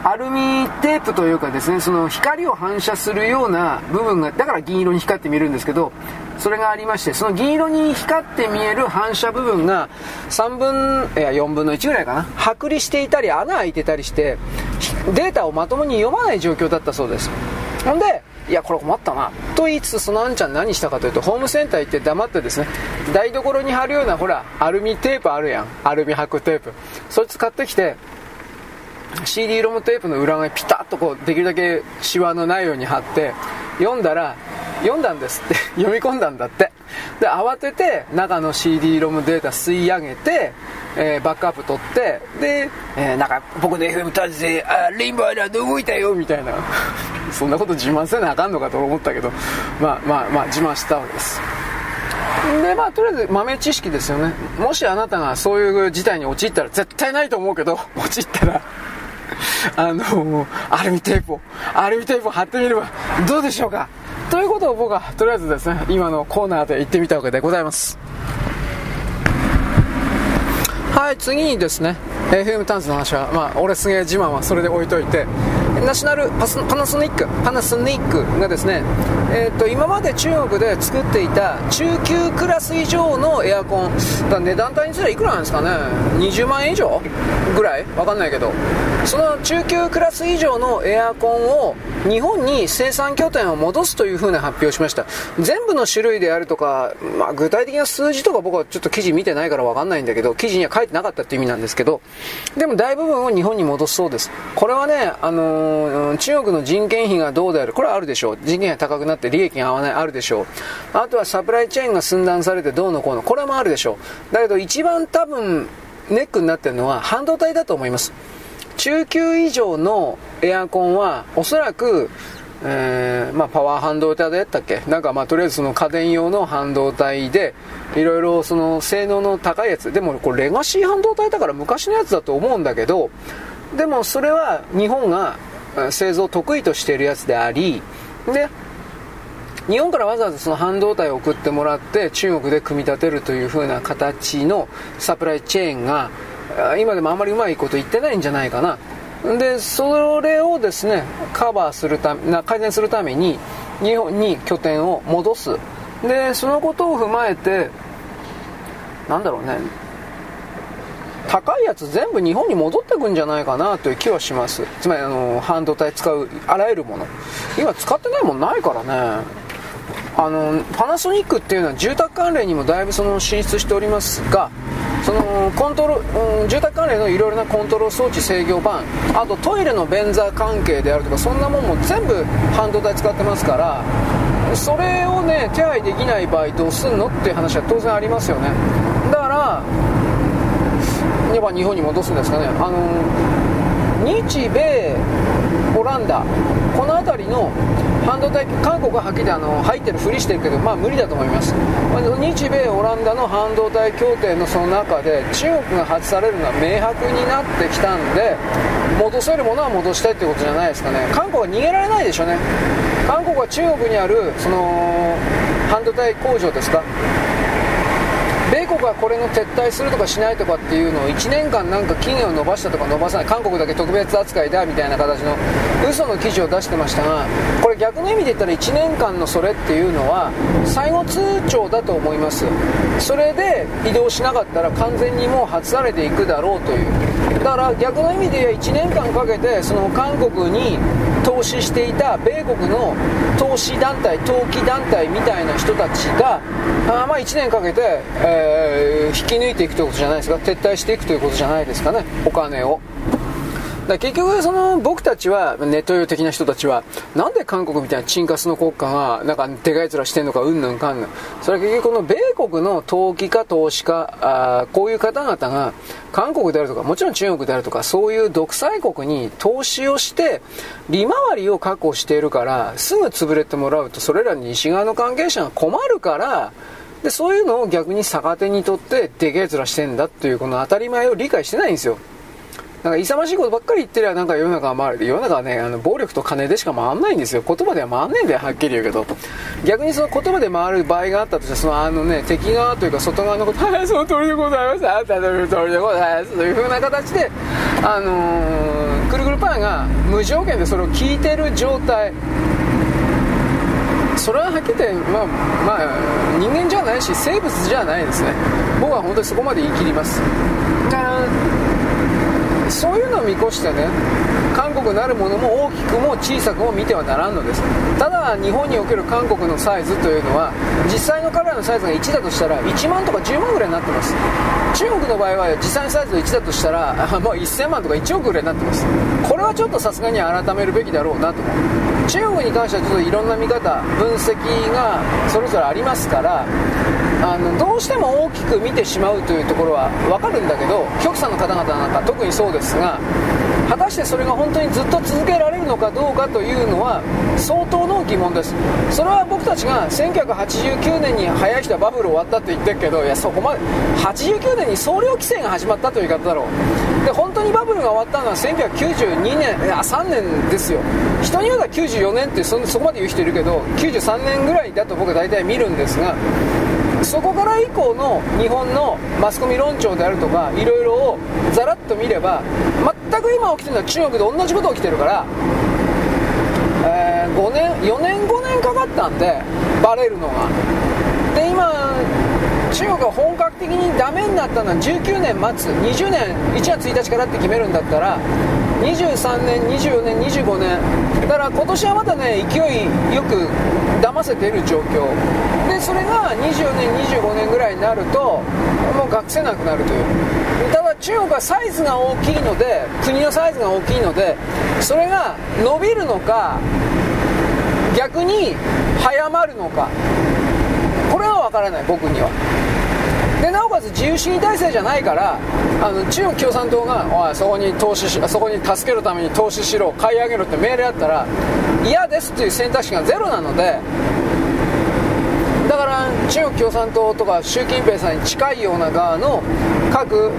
アルミテープというかですねその光を反射するような部分がだから銀色に光って見えるんですけどそれがありましてその銀色に光って見える反射部分が3分いや4分の1ぐらいかな剥離していたり穴開いてたりしてデータをまともに読まない状況だったそうです。ほんでいやこれ困ったなと言いつつそのあんちゃん何したかというとホームセンター行って黙ってですね台所に貼るようなほらアルミテープあるやん。アルミ箔テープ。そいつ買ってきて CD ロムテープの裏側にピタッとこうできるだけシワのないように貼って読んだら読んだんですって。読み込んだんだって。で慌てて中の CD ロムデータ吸い上げて、えー、バックアップ取ってで、えー、なんか僕の FM タジであレインボーアイランド動いたよみたいな。そんなこと自慢せなあかんのかと思ったけどまあまあまあ自慢したわけです。でまあとりあえず豆知識ですよね。もしあなたがそういう事態に陥ったら絶対ないと思うけど 陥ったらあのアルミテープを、アルミテープを貼ってみればどうでしょうか？ということを僕はとりあえずですね、今のコーナーで言ってみたわけでございます。はい、次にですね、FM タンズの話は、まあ、俺すげえ自慢はそれで置いといて、ナショナルパナソニック、パナソニックがですね、えーと、今まで中国で作っていた中級クラス以上のエアコン、だ値段帯にすればいくらなんですかね、20万円以上ぐらい？わかんないけど、その中級クラス以上のエアコンを日本に生産拠点を戻すというふうな発表しました。全部の種類であるとか、まあ、具体的な数字とか僕はちょっと記事見てないからわかんないんだけど、記事には書いてなかったっていう意味なんですけど、でも大部分を日本に戻すそうです。これはね、あのー、中国の人件費がどうである、これはあるでしょう。人件費が高くなって利益が合わない、あるでしょう。あとはサプライチェーンが寸断されてどうのこうの、これもあるでしょう。だけど一番多分、ネックになってるのは半導体だと思います。中級以上のエアコンはおそらく、えー、まあ、パワー半導体でやったっけ？なんかまあとりあえずその家電用の半導体でいろいろその性能の高いやつでもこれレガシー半導体だから昔のやつだと思うんだけどでもそれは日本が製造得意としているやつでありで日本からわざわざその半導体を送ってもらって中国で組み立てるという風な形のサプライチェーンが今でもあまりうまいこと言ってないんじゃないかな。でそれをですねカバーするためな改善するために日本に拠点を戻す。でそのことを踏まえてなんだろうね。高いやつ全部日本に戻ってくんじゃないかなという気はします。つまりあの半導体使うあらゆるもの。今使ってないもんないからね。あのパナソニックっていうのは住宅関連にもだいぶその進出しておりますがそのコントロ、うん、住宅関連のいろいろなコントロール装置制御盤あとトイレの便座関係であるとかそんなもんも全部半導体使ってますからそれをね手配できない場合どうすんのっていう話は当然ありますよね。だからやっぱ日本に戻すんですかね。あの日米オランダこの辺りの半導体韓国ははっきりあの入ってるふりしてるけどまあ無理だと思います。日米オランダの半導体協定のその中で中国が外されるのは明白になってきたんで戻せるものは戻したいってことじゃないですかね。韓国は逃げられないでしょうね。韓国は中国にあるその半導体工場ですか。米国はこれの撤退するとかしないとかっていうのを1年間なんか期限を延ばしたとか延ばさない韓国だけ特別扱いだみたいな形の嘘の記事を出してましたがこれ逆の意味で言ったら1年間のそれっていうのは最後通帳だと思います。それで移動しなかったら完全にもう外されていくだろうという。だから逆の意味で言えば1年間かけてその韓国に投資していた米国の投資団体投機団体みたいな人たちがあまあ1年かけて、えー、引き抜いていくということじゃないですか撤退していくということじゃないですかねお金を。だ結局その僕たちはネット用的な人たちはなんで韓国みたいなチンカスの国家がなんかでかい面してんのかうんぬんかんぬん。それは結局この米国の投機家投資家あこういう方々が韓国であるとかもちろん中国であるとかそういう独裁国に投資をして利回りを確保しているからすぐ潰れてもらうとそれらに西側の関係者が困るからでそういうのを逆に逆手にとってでけえ面してんだっていうこの当たり前を理解してないんですよ。なんか勇ましいことばっかり言ってりゃなんか世の中は回る世の中はねあの暴力と金でしか回んないんですよ言葉では回んないんだよはっきり言うけど逆にその言葉で回る場合があったとしてそのあのね敵側というか外側のことはいその通りでございますあんたの通りでございますというふうな形であのー、くるくるパーが無条件でそれを聞いてる状態それははっきり言って、まあ、まあ、人間じゃないし生物じゃないですね僕は本当にそこまで言い切りますだからそういうのを見越してね韓国なるものも大きくも小さくも見てはならんのです。ただ日本における韓国のサイズというのは実際の彼らのサイズが1だとしたら1万とか10万ぐらいになってます。中国の場合は実際のサイズが1だとしたらもう1000万とか1億ぐらいになってます。これはちょっとさすがに改めるべきだろうなと思う。中国に関してはちょっといろんな見方分析がそれぞれありますからあのどうしても大きく見てしまうというところは分かるんだけど極左の方々なんか特にそうです。が果たしてそれが本当にずっと続けられるのかどうかというのは相当の疑問です。それは僕たちが1989年に早い人はバブル終わったって言ってるけどいやそこまで。89年に総量規制が始まったという言い方だろう。で本当にバブルが終わったのは1992年いや3年ですよ。人によっては94年ってそそこまで言う人いるけど93年ぐらいだと僕は大体見るんですがそこから以降の日本のマスコミ論調であるとかいろいろをざらっと見れば全く今起きてるのは中国で同じこと起きてるから、えー、5年4年5年かかったんでバレるのが。中国が本格的にダメになったのは19年末20年1月1日からって決めるんだったら23年24年25年だから今年はまたね勢いよく騙せている状況。でそれが24年25年ぐらいになるともう隠せなくなるという。ただ中国はサイズが大きいので国のサイズが大きいのでそれが伸びるのか逆に早まるのか。これは分からない僕には。でなおかつ自由主義体制じゃないからあの中国共産党がおいそこに投資しそこに助けるために投資しろ買い上げろって命令あったら嫌ですっていう選択肢がゼロなのでだから中国共産党とか習近平さんに近いような側の各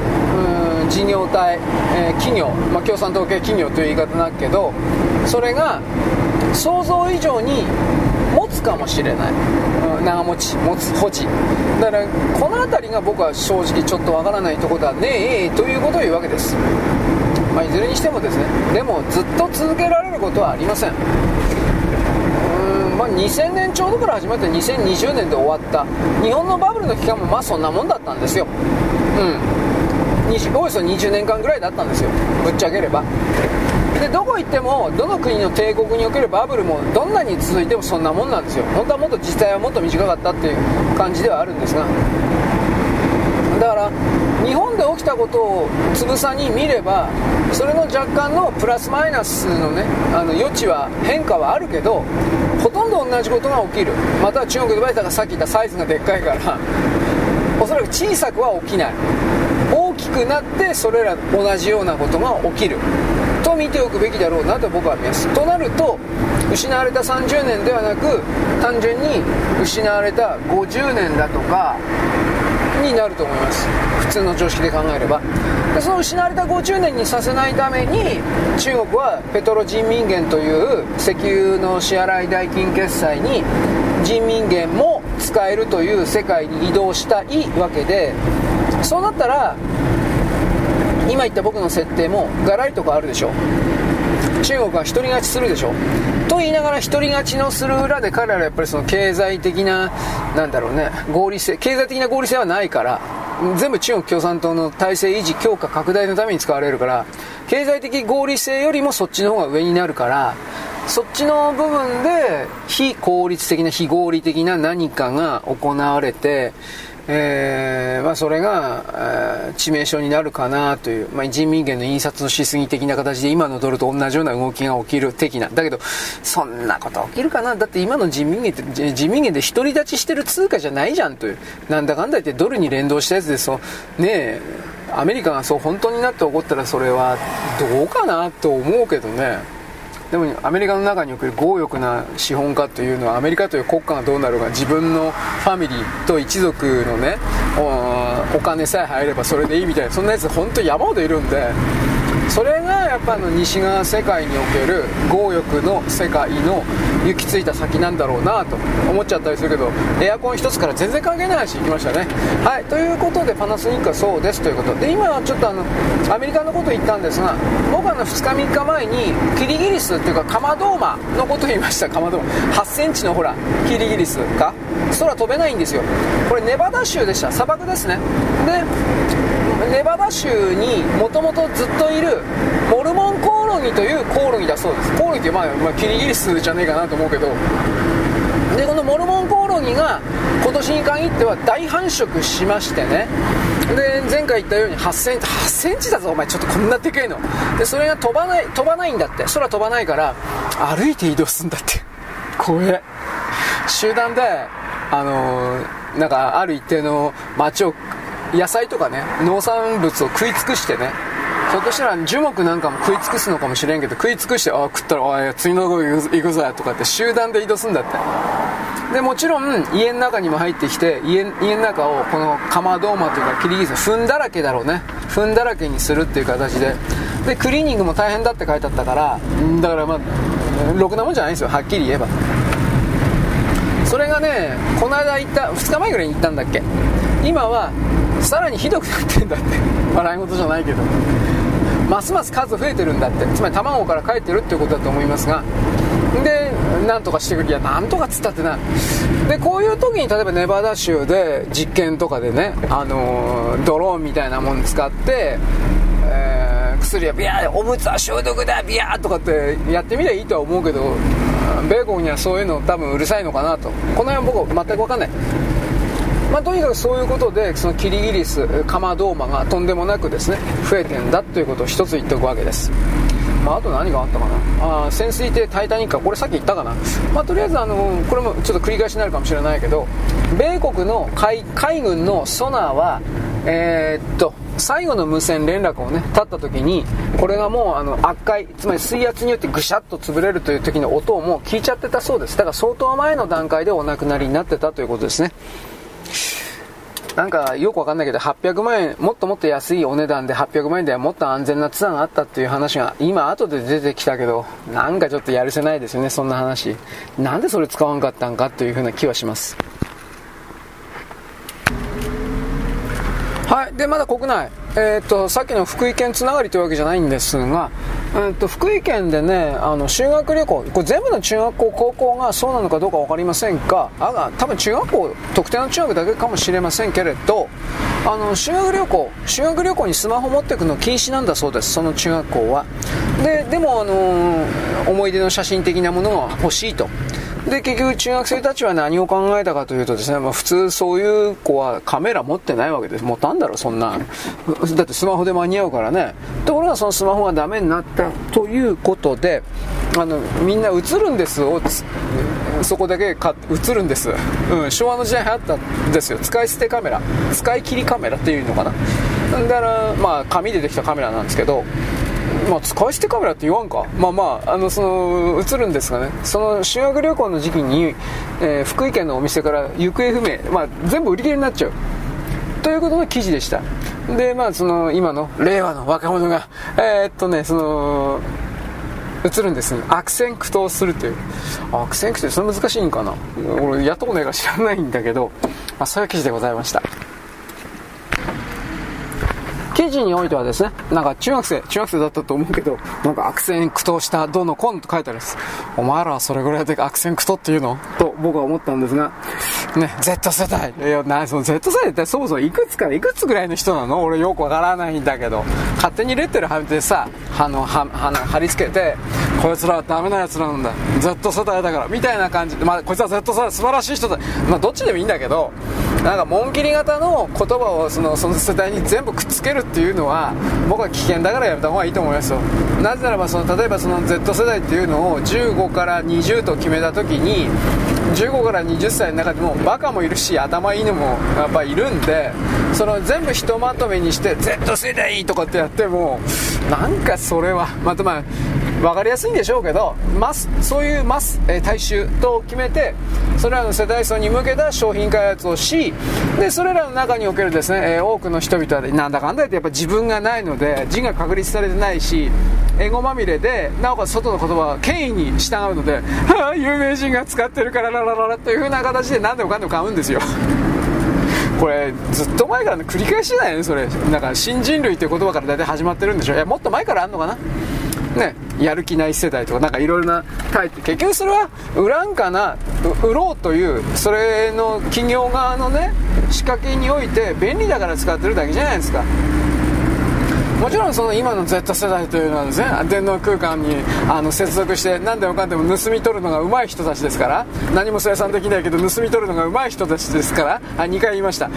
事業体、えー、企業、まあ、共産党系企業という言い方なけどそれが想像以上にかもしれない、うん、長持ち持つ保持。だからこの辺りが僕は正直ちょっとわからないとこだねえということを言うわけです、まあ、いずれにしてもですね。でもずっと続けられることはありません。うんまあ、2000年ちょうどから始まって2020年で終わった。日本のバブルの期間もまあそんなもんだったんですよ。うん。およそ20年間ぐらいだったんですよ。ぶっちゃければ。でどこ行ってもどの国の帝国におけるバブルもどんなに続いてもそんなもんなんですよ。本当はもっと実際はもっと短かったっていう感じではあるんですが。だから日本で起きたことをつぶさに見ればそれの若干のプラスマイナスのねあの余地は変化はあるけどほとんど同じことが起きる。または中国で言われたがさっき言ったサイズがでっかいからおそらく小さくは起きない。大きくなってそれら同じようなことが起きる。と見ておくべきだろうなと僕は見ます。となると失われた30年ではなく単純に失われた50年だとかになると思います。普通の常識で考えれば。でその失われた50年にさせないために中国はペトロ人民元という石油の支払い代金決済に人民元も使えるという世界に移動したいわけでそうなったら今言った僕の設定もガラリと変わるでしょ。中国は独り勝ちするでしょ。と言いながら独り勝ちのする裏で彼らはやっぱりその経済的ななんだろうね合理性経済的な合理性はないから全部中国共産党の体制維持強化拡大のために使われるから経済的合理性よりもそっちの方が上になるからそっちの部分で非効率的な非合理的な何かが行われてえーまあ、それが、えー、致命傷になるかなという、まあ、人民元の印刷のしすぎ的な形で今のドルと同じような動きが起きる的な。だけどそんなこと起きるかな。だって今の人民元って人民元で独り立ちしてる通貨じゃないじゃんという。なんだかんだ言ってドルに連動したやつでそう。ねえアメリカがそう本当になって起こったらそれはどうかなと思うけどね。でもアメリカの中における強欲な資本家というのはアメリカという国家がどうなるか自分のファミリーと一族のねお金さえ入ればそれでいいみたいなそんなやつ本当に山ほどいるんでそれがやっぱあの西側世界における強欲の世界の行き着いた先なんだろうなと思っちゃったりするけどエアコン一つから全然関係ない話いきましたね。はい。ということでパナソニックはそうですということで今はちょっとあのアメリカのこと言ったんですが僕はの2日3日前にキリギリスっていうかカマドーマのこと言いました。カマドーマ。8センチのほらキリギリスか空飛べないんですよ。これネバダ州でした。砂漠ですね。ネバダ州にもともとずっといるモルモンコオロギというコオロギだそうです。コオロギってまあ、まあ、キリギリスじゃねえかなと思うけど。でこのモルモンコオロギが今年に限っては大繁殖しましてね。で前回言ったように8センチ8センチだぞお前ちょっとこんなでかいの。でそれが飛ばない飛ばないんだって。空飛ばないから歩いて移動するんだって。怖え。集団であのー、なんかある一定の街を野菜とかね農産物を食い尽くしてねひょっとしたら樹木なんかも食い尽くすのかもしれんけど食い尽くしてああ食ったらああ次のとこ行くぞとかって集団で移動するんだって。でもちろん家の中にも入ってきて家家の中をこのカマドーマというかキリギリス糞だらけだろうね。糞だらけにするっていう形で。でクリーニングも大変だって書いてあったからだからまあろくなもんじゃないんですよ。はっきり言えば。それがねこの間行った2日前ぐらいに行ったんだっけ。今はさらにひどくなってんだって。笑い事じゃないけど。ますます数増えてるんだって。つまり卵から帰ってるっていうことだと思いますが。でなんとかしてくれ。いやなんとかっつったってな。でこういう時に例えばネバダ州で実験とかでね、あの、ドローンみたいなもの使って、えー、薬はビャーおむつは消毒だビャーとかってやってみりゃいいとは思うけど米国にはそういうの多分うるさいのかなと。この辺僕全く分かんない。まあ、とにかくそういうことでそのキリギリスカマドーマがとんでもなくですね増えてんだということを一つ言っておくわけです、まあ、あと何があったかな。あ潜水艇タイタニックこれさっき言ったかな、まあ、とりあえずあのこれもちょっと繰り返しになるかもしれないけど米国の海海軍のソナーはえー、っと最後の無線連絡をね立った時にこれがもうあの圧壊つまり水圧によってぐしゃっと潰れるという時の音をもう聞いちゃってたそうです。だから相当前の段階でお亡くなりになってたということですね。なんかよくわかんないけど800万円もっともっと安いお値段で800万円ではもっと安全なツアーがあったっていう話が今後で出てきたけどなんかちょっとやるせないですよねそんな話。なんでそれ使わんかったんかというふうな気はします。はいでまだ国内。えーと、さっきの福井県つながりというわけじゃないんですが、えーと、福井県でねあの修学旅行これ全部の中学校高校がそうなのかどうか分かりませんがあ多分中学校特定の中学だけかもしれませんけれどあの修学旅行修学旅行にスマホ持っていくの禁止なんだそうですその中学校は。ででも、あのー、思い出の写真的なものが欲しいと。で、結局中学生たちは何を考えたかというとですね、まあ、普通そういう子はカメラ持ってないわけです。持たんだろ、そんな。だってスマホで間に合うからね。ところがそのスマホがダメになったということで、あの、みんな映るんですを、そこだけか映るんです。うん、昭和の時代流行ったんですよ。使い捨てカメラ。使い切りカメラっていうのかな。だから、まあ、紙でできたカメラなんですけど、まあ、使い捨てカメラって言わんか。まあまあ、あの、その、映るんですがね、その修学旅行の時期に、えー、福井県のお店から行方不明、まあ、全部売り切れになっちゃう。ということの記事でした。で、まあ、その、今の令和の若者が、えー、っとね、その、映るんです、ね、悪戦苦闘するという。悪戦苦闘それ難しいんかな俺、やったこないか知らないんだけど、まあ、そういう記事でございました。記事においてはですね、なんか中学生、中学生だったと思うけど、なんか悪戦苦闘したどのコンと書いてあるんです。お前らはそれぐらいで悪戦苦闘っていうの？と僕は思ったんですが、ね、Z 世代。いや、な、その Z 世代ってそもそもいくつから、いくつぐらいの人なの？俺よくわからないんだけど、勝手にレッテル貼ってさ、あの、は、あの、貼り付けて、こいつらはダメな奴らなんだ。Z 世代だから、みたいな感じで、まあ、こいつは Z 世代素晴らしい人だ。まあ、どっちでもいいんだけど、なんか紋切り型の言葉をそのその世代に全部くっつけるっていうのは僕は危険だからやめた方がいいと思いますよ。なぜならばその例えばその Z 世代っていうのを15から20と決めた時に15から20歳の中でもバカもいるし頭いいのもやっぱいるんでその全部ひとまとめにして Z 世代とかってやってもなんかそれはまたまあ分かりやすいんでしょうけどマスそういうマス、えー、大衆と決めてそれらの世代層に向けた商品開発をしでそれらの中におけるですね、えー、多くの人々はなんだかんだ言ってやっぱ自分がないので字が確立されてないしエゴまみれでなおかつ外の言葉は権威に従うので、はあ、有名人が使ってるからなララララという風な形で何でもかんでも買うんですよ。これずっと前からの繰り返しじゃないねそれなんか新人類っていう言葉から大体始まってるんでしょ。いやもっと前からあんのかな？ね、やる気ない世代とかなんかいろいろなタイプ。結局それは売らんかな？売ろうというそれの企業側のね仕掛けにおいて便利だから使ってるだけじゃないですか。もちろんその今の Z 世代というのはですね電脳空間にあの接続して何でもかんでも盗み取るのが上手い人たちですから何も生産できないけど盗み取るのが上手い人たちですからあ2回言いました。で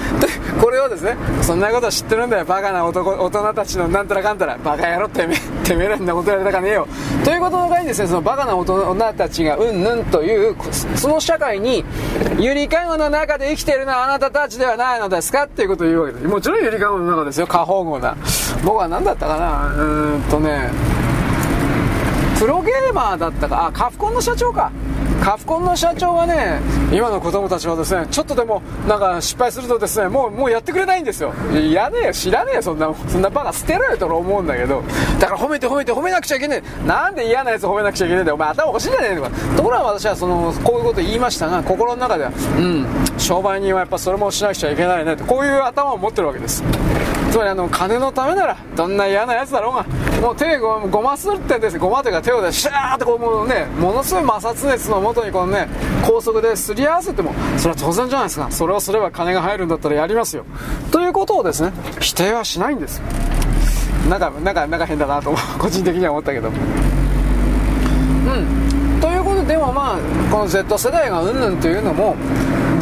これをですねそんなこと知ってるんだよ。バカな男大人たちのなんたらかんたらバカ野郎てめえてめえらんなことやれたかねえよ。ということの場にですねそのバカな大人たちがうんぬんというその社会にゆりかごの中で生きているのはあなたたちではないのですか？っていうことを言うわけです。もちろんゆりかごの中ですよ。過保護な。僕は何だったかな？うーんとねプロゲーマーだったか？あカフコンの社長か。カフコンの社長がね今の子供たちはですねちょっとでもなんか失敗するとですねもうもうやってくれないんですよ。いやねえよ知らねえよそんなそんなバカ捨てろよと思うんだけど。だから褒めて褒めて褒めなくちゃいけねえ。なんで嫌なやつ褒めなくちゃいけねえんだよ。お前頭おかしいんじゃねえのか。ところが私はそのこういうこと言いましたが心の中ではうん商売人はやっぱそれもしなくちゃいけないねと。こういう頭を持ってるわけです。つまりあの金のためならどんな嫌なやつだろうがもう手ごごますってですねごまというか手をでシャーってこうもうねものすごい摩擦熱のもとにこのね高速ですり合わせてもそれは当然じゃないですか。それをすれば金が入るんだったらやりますよ。ということをですね否定はしないんですなんかなんかなんか変だなと 個人的には思ったけど。うん。ということでもまあこの Z 世代がうんぬんというのも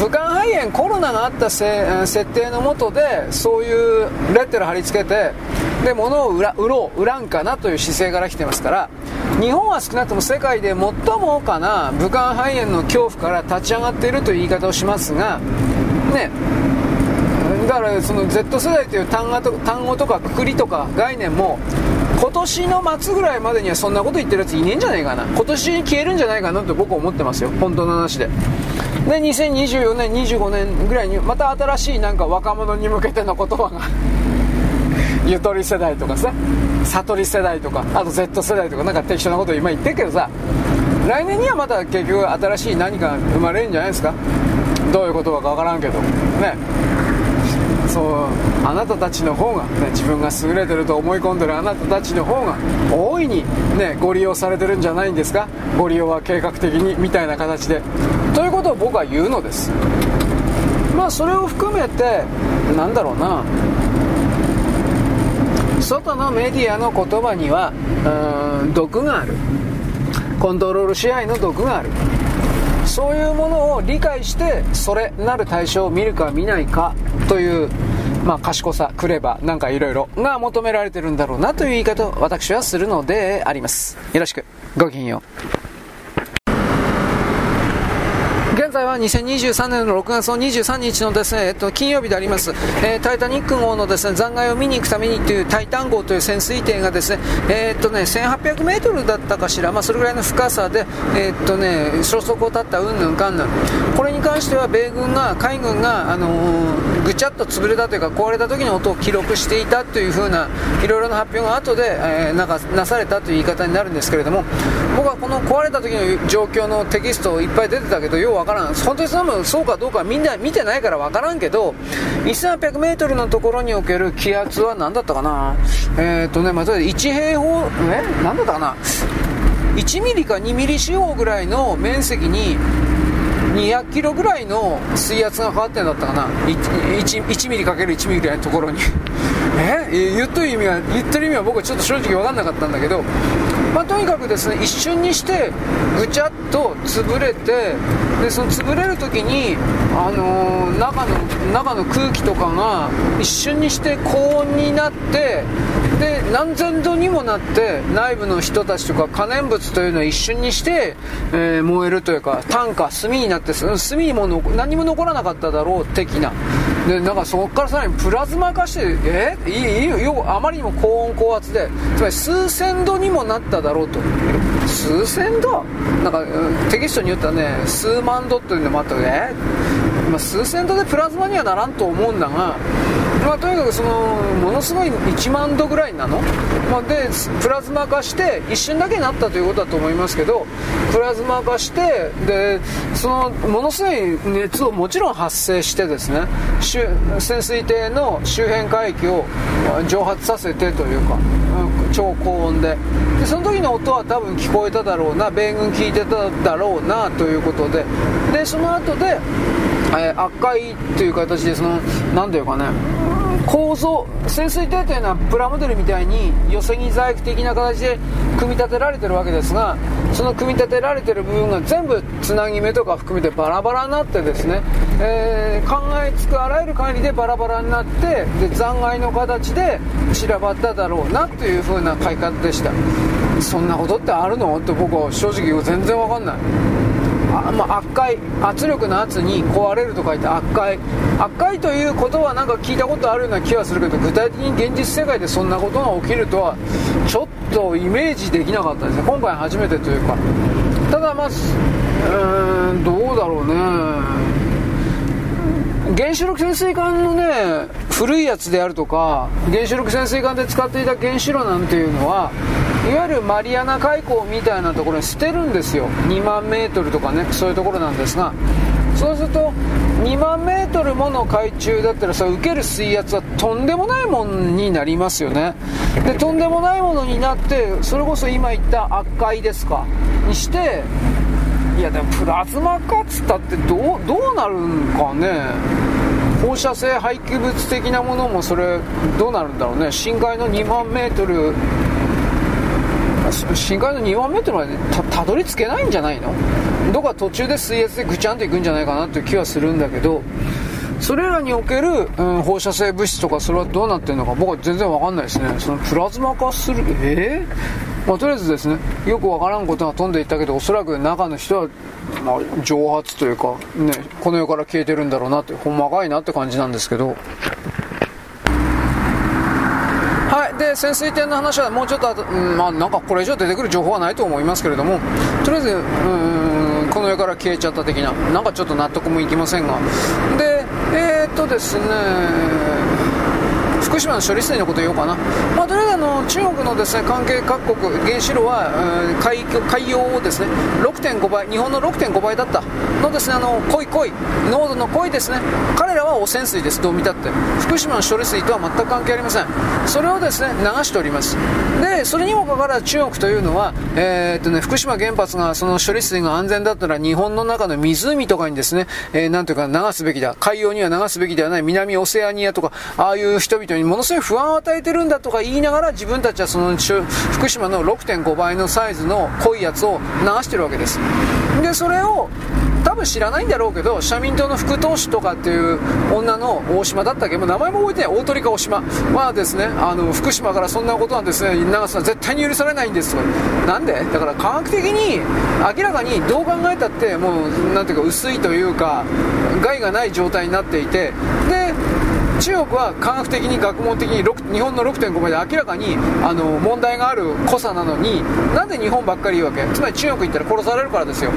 武漢肺炎コロナがあった設定のもとでそういうレッテル貼り付けてで物を売ろう売らんかなという姿勢から来てますから日本は少なくとも世界で最も多かな武漢肺炎の恐怖から立ち上がっているという言い方をしますがねだからその Z 世代という単語と単語とかくくりとか概念も今年の末ぐらいまでにはそんなこと言ってるやついねえんじゃないかな。今年消えるんじゃないかなって僕は思ってますよ。本当の話で。で2024年25年ぐらいにまた新しいなんか若者に向けての言葉が ゆとり世代とかさ悟り世代とかあと Z 世代とかなんか適当なこと今言ってるけどさ来年にはまた結局新しい何か生まれるんじゃないですか。どういう言葉か分からんけど。ね。そうあなたたちの方が、ね、自分が優れてると思い込んでるあなたたちの方が大いに、ね、ご利用されてるんじゃないんですか？ご利用は計画的にみたいな形で。ということを僕は言うのです。まあそれを含めてなんだろうな。外のメディアの言葉にはうん毒がある。コントロール支配の毒がある。そういうものを理解してそれなる対象を見るか見ないかというまあ、賢さ、クレバなんかいろいろが求められてるんだろうなという言い方を私はするのであります。よろしく。ごきげんよう。現在は2023年の6月の23日のですね、えっと、金曜日であります、えー、タイタニック号のですね、残骸を見に行くためにというタイタン号という潜水艇がですね、えー、っとね、1800メートルだったかしら、まあ、それぐらいの深さで、えー、っとね、消息を絶ったうんぬんかんぬん。これに関しては米軍が、海軍が、あの、ぐちゃっと潰れたというか、壊れた時の音を記録していたというふうな、いろいろな発表が後で、えー、なんかなされたという言い方になるんですけれども、僕はこの壊れた時の状況のテキストいっぱい出てたけど、ようわからん。本当にそのそうかどうかみんな見てないからわからんけど、1800メートルのところにおける気圧は何だったかな？えっ、ー、とね、まあ、1平方、え？何だったかな？1ミリか2ミリ四方ぐらいの面積に200キロぐらいの水圧がかかってんだったかな？1, 1, ミリかける1ミリぐらいのところに。え？言ってる意味は言ってる意味は僕はちょっと正直分かんなかったんだけどまあ、とにかくですね一瞬にしてぐちゃっと潰れてでその潰れる時に、あのー、中の中の空気とかが一瞬にして高温になってで何千度にもなって内部の人たちとか可燃物というのは一瞬にして、えー、燃えるというか炭化炭になって炭にも何も残らなかっただろう的な。でなんかそこからさらにプラズマ化してえ？いいよ。あまりにも高温高圧で。つまり数千度にもなっただろうと。数千ドなんかテキストによってはね数万度というのもあったえまあ、数千度でプラズマにはならんと思うんだがまあ、とにかくそのものすごい1万度ぐらいなの、まあ、でプラズマ化して一瞬だけになったということだと思いますけどプラズマ化してでそのものすごい熱をもちろん発生してですね潜水艇の周辺海域を蒸発させてというか超高温で。でその時の音は多分聞こえただろうな米軍聞いてただろうなということで。でその後で、えー、赤いという形でその何ていうかね。構造潜水艇というのはプラモデルみたいに寄せ木細工的な形で組み立てられてるわけですがその組み立てられてる部分が全部つなぎ目とか含めてバラバラになってですね、えー、考えつくあらゆる限りでバラバラになってで残骸の形で散らばっただろうなという風な書き方でした。そんなことってあるの？って僕は正直全然わかんない。あまあ、悪解圧力の圧に壊れると書いて赤い赤いということはなんか聞いたことあるような気はするけど具体的に現実世界でそんなことが起きるとはちょっとイメージできなかったですね。今回初めてというか。ただまあうーんどうだろうね。原子力潜水艦のね古いやつであるとか原子力潜水艦で使っていた原子炉なんていうのはいわゆるマリアナ海溝みたいなところに捨てるんですよ。2万メートルとかねそういうところなんですがそうすると2万メートルもの海中だったらさ受ける水圧はとんでもないものになりますよね。でとんでもないものになってそれこそ今言った赤いですか？にしていやでもプラズマかっつったってどうどうなるんかね。放射性廃棄物的なものもそれどうなるんだろうね。深海の2万メートル深海の2万メートルまでたどり着けないんじゃないの？どこか途中で水圧でぐちゃんといくんじゃないかなという気はするんだけどそれらにおける、うん、放射性物質とかそれはどうなってるのか僕は全然わかんないですね。そのプラズマ化するえ？ー、まあ、とりあえずですねよくわからんことが飛んでいったけどおそらく中の人は、まあ、蒸発というか、ね、この世から消えてるんだろうなってほんまかいなって感じなんですけど。はいで潜水艇の話はもうちょっとうん、まあ、なんかこれ以上出てくる情報はないと思いますけれどもとりあえずうんこの世から消えちゃった的ななんかちょっと納得もいきませんが。でえー、っとですね福島の処理水のこと言おうかな、まあ、とりあえずあの中国のですね関係各国原子炉は、うん、海海洋をですね6.5倍日本の6.5倍だった。のですねあの濃い濃い濃度の濃いですね。彼らは汚染水です。どう見たって。福島の処理水とは全く関係ありません。それをですね流しております。でそれにもかかわらず中国というのは、えー、っとね、福島原発がその処理水が安全だったら日本の中の湖とかにですね、えー、なんというか流すべきだ。海洋には流すべきではない。南オセアニアとかああいう人々にものすごい不安を与えてるんだとか言いながら自分たちはその福島の6.5倍のサイズの濃いやつを流してるわけです。でそれを多分知らないんだろうけど社民党の副党首とかっていう女の大島だったっけ？もう名前も覚えてない。大鳥か大島。はですねあの福島からそんなことはですね。長さ絶対に許されないんですとなんで？だから科学的に明らかにどう考えたってもうなんていうか薄いというか害がない状態になっていて。で中国は科学的に学問的に日本の6.5倍で明らかにあの問題がある濃さなのになんで日本ばっかり言うわけ？つまり中国行ったら殺されるからですよ。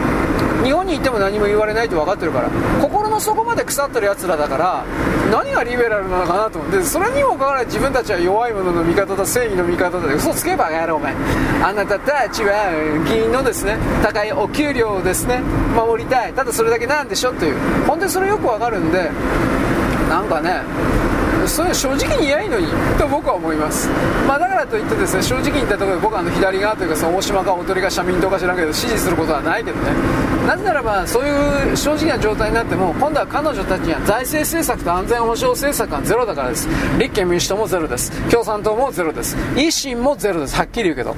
日本に行っても何も言われないと分かってるから。心の底まで腐ってるやつらだから何がリベラルなのかなと思ってそれにもかかわらず自分たちは弱い者の味方だ正義の味方だ。嘘つけばやろお前。あなたたちは議員のですね高いお給料をですね守りたい。ただそれだけなんでしょという。本当にそれよく分かるんでなんかねそれは正直に言えないのにと僕は思います、まあ、だからといってですね正直に言ったところで僕はあの左側というかその大島か大鳥か社民党か知らんけど支持することはないけどね。なぜならばそういう正直な状態になっても今度は彼女たちには財政政策と安全保障政策がゼロだからです。立憲民主党もゼロです。共産党もゼロです。維新もゼロです。はっきり言うけど。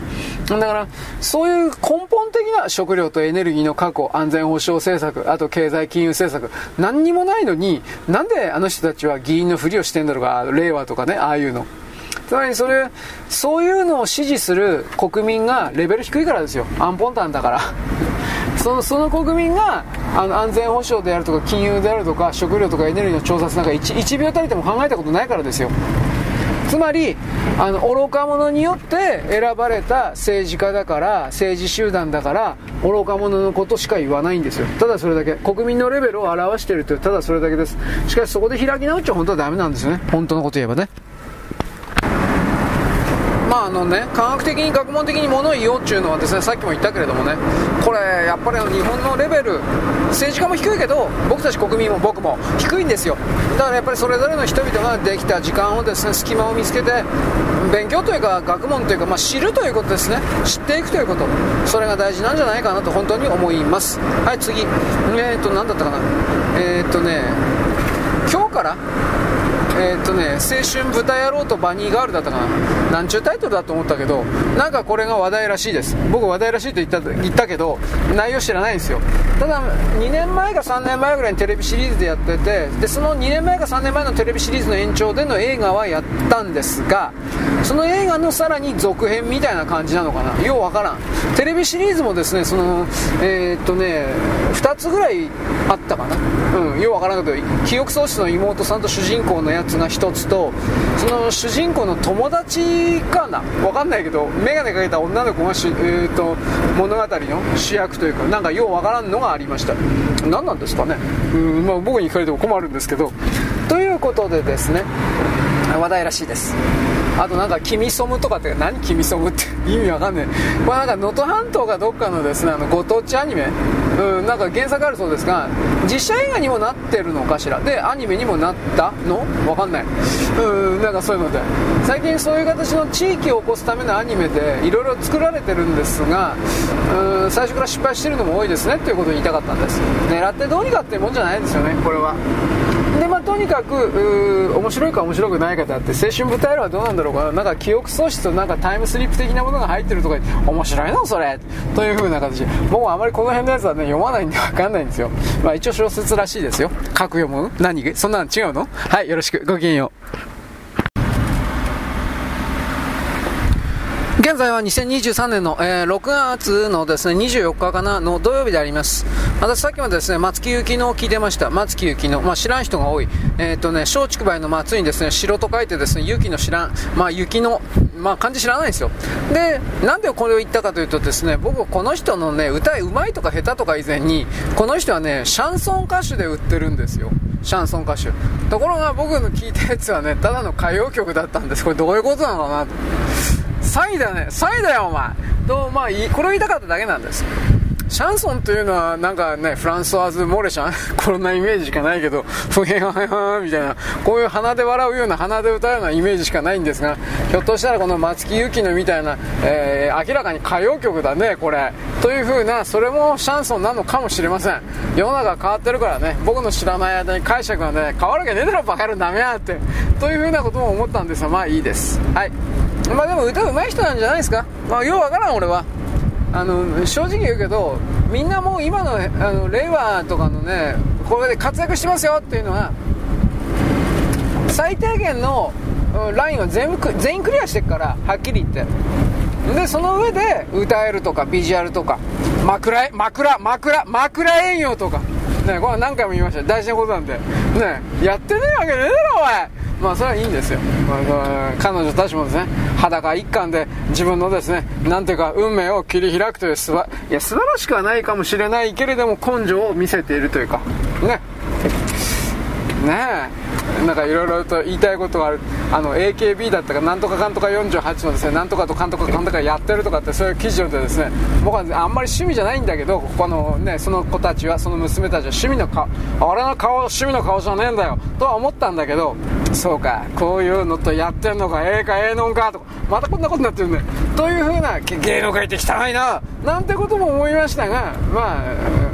だからそういう根本的な食料とエネルギーの確保安全保障政策あと経済金融政策何にもないのになんであの人たちは議員のふりをしてんだろうとか、令和とかね、ああいうの。つまりそれ、そういうのを支持する国民がレベル低いからですよ。アンポンタンだから。そのその国民があの安全保障であるとか金融であるとか食料とかエネルギーの調達なんか 1, 1秒たりでも考えたことないからですよ。つまりあの愚か者によって選ばれた政治家だから政治集団だから愚か者のことしか言わないんですよ。ただそれだけ。国民のレベルを表しているというただそれだけです。しかしそこで開き直っちゃ本当はダメなんですよね。本当のこと言えばね。まああのね、科学的に学問的にものを言おうっていうのはですねさっきも言ったけれどもねこれやっぱり日本のレベル政治家も低いけど僕たち国民も僕も低いんですよ。だからやっぱりそれぞれの人々ができた時間をですね隙間を見つけて勉強というか学問というか、まあ、知るということですね。知っていくということ。それが大事なんじゃないかなと本当に思います。はい次。えっ、と何だったかな。えっ、とね今日からえー、っとね、青春豚野郎とバニーガールだったかな。なんちゅうタイトルだと思ったけど、なんかこれが話題らしいです。僕話題らしいと言った言ったけど、内容知らないんですよ。ただ、2年前か3年前ぐらいにテレビシリーズでやってて、で、その2年前か3年前のテレビシリーズの延長での映画はやったんですが、その映画のさらに続編みたいな感じなのかな。ようわからん。テレビシリーズもですね、その、えー、っとね、2つぐらいあったかな。うん、ようわからんけど、記憶喪失の妹さんと主人公のやつつが一つとその主人公の友達かな？分かんないけど眼鏡かけた女の子がし、えーと、物語の主役というかなんかよう分からんのがありました。何なんですかね？うん、まあ、僕に聞かれても困るんですけど。ということでですね話題らしいです。あとなんか「君ソム」とかって何君ソムって意味わかんない。これなんか能登半島がどっかのですねあのご当地アニメ。うんなんか原作あるそうですが実写映画にもなってるのかしら。でアニメにもなったの？わかんない。うんなんかそういうので。最近そういう形の地域を起こすためのアニメでいろいろ作られてるんですがうん最初から失敗してるのも多いですねっていうことを言いたかったんです。狙ってどうにかってもんじゃないですよねこれは。まあとにかく面白いか面白くないかであって青春舞台裏はどうなんだろうか。なんか記憶喪失となんかタイムスリップ的なものが入ってるとか面白いのそれという風な形。僕はあまりこの辺のやつはね読まないんで分かんないんですよ。まあ一応小説らしいですよ。書く読む？何？そんなの違うの？はいよろしく。ごきげんよう。現在は2023年の、えー、6月のですね、24日かな、の土曜日であります。私さっきまですね、松木幸の聞いてました。松木幸の、まあ知らん人が多い。えっ、ー、とね、松竹梅の松にですね、城と書いてですね、雪の知らん、まあ雪の、まあ漢字知らないんですよ。で、なんでこれを言ったかというとですね、僕この人のね、歌うまいとか下手とか以前に、この人はね、シャンソン歌手で売ってるんですよ。シャンソン歌手ところが僕の聞いたやつはねただの歌謡曲だったんですこれどういうことなのかなサイだねサイだよお前。とまあこれを言いたかっただけなんです。シャンソンというのはなんかねフランソワーズ・モレシャン？こんなイメージしかないけどふへははみたいな。こういう鼻で笑うような鼻で歌うようなイメージしかないんですがひょっとしたらこの松木由紀乃みたいな、えー、明らかに歌謡曲だねこれ。という風なそれもシャンソンなのかもしれません。世の中変わってるからね。僕の知らない間に解釈がね変わるわけねえだろバカ野郎。ダメやって。という風なことも思ったんですがまあいいです。はい。まあでも歌うまい人なんじゃないですか？まあようわからん俺は。あの正直言うけどみんなもう今のあの令和とかのねこれで活躍してますよっていうのは最低限のラインは全部全員クリアしてるからはっきり言って。でその上で歌えるとかビジュアルとか枕枕枕枕営業とか。ねこれ何回も言いました。大事なことなんで。ねやってねえわけねえだろお前まあそれはいいんですよ、まあ、彼女たちもですね裸一貫で自分のですねなんていうか運命を切り開くというすばいや素晴らしくはないかもしれないけれども根性を見せているというか。ね。ねえ。なんかいろいろと言いたいことがある。あの AKB だったかなんとかかんとか48のですねなんとかとかんとかかんとかやってるとかってそういう記事をでですね僕はあんまり趣味じゃないんだけどこのねその子たちはその娘たちは趣味の顔俺の顔趣味の顔じゃねえんだよとは思ったんだけどそうかこういうのとやってんのかええかええのんかとかまたこんなことになってるんだよ。というふうな芸能界って汚いななんてことも思いましたがま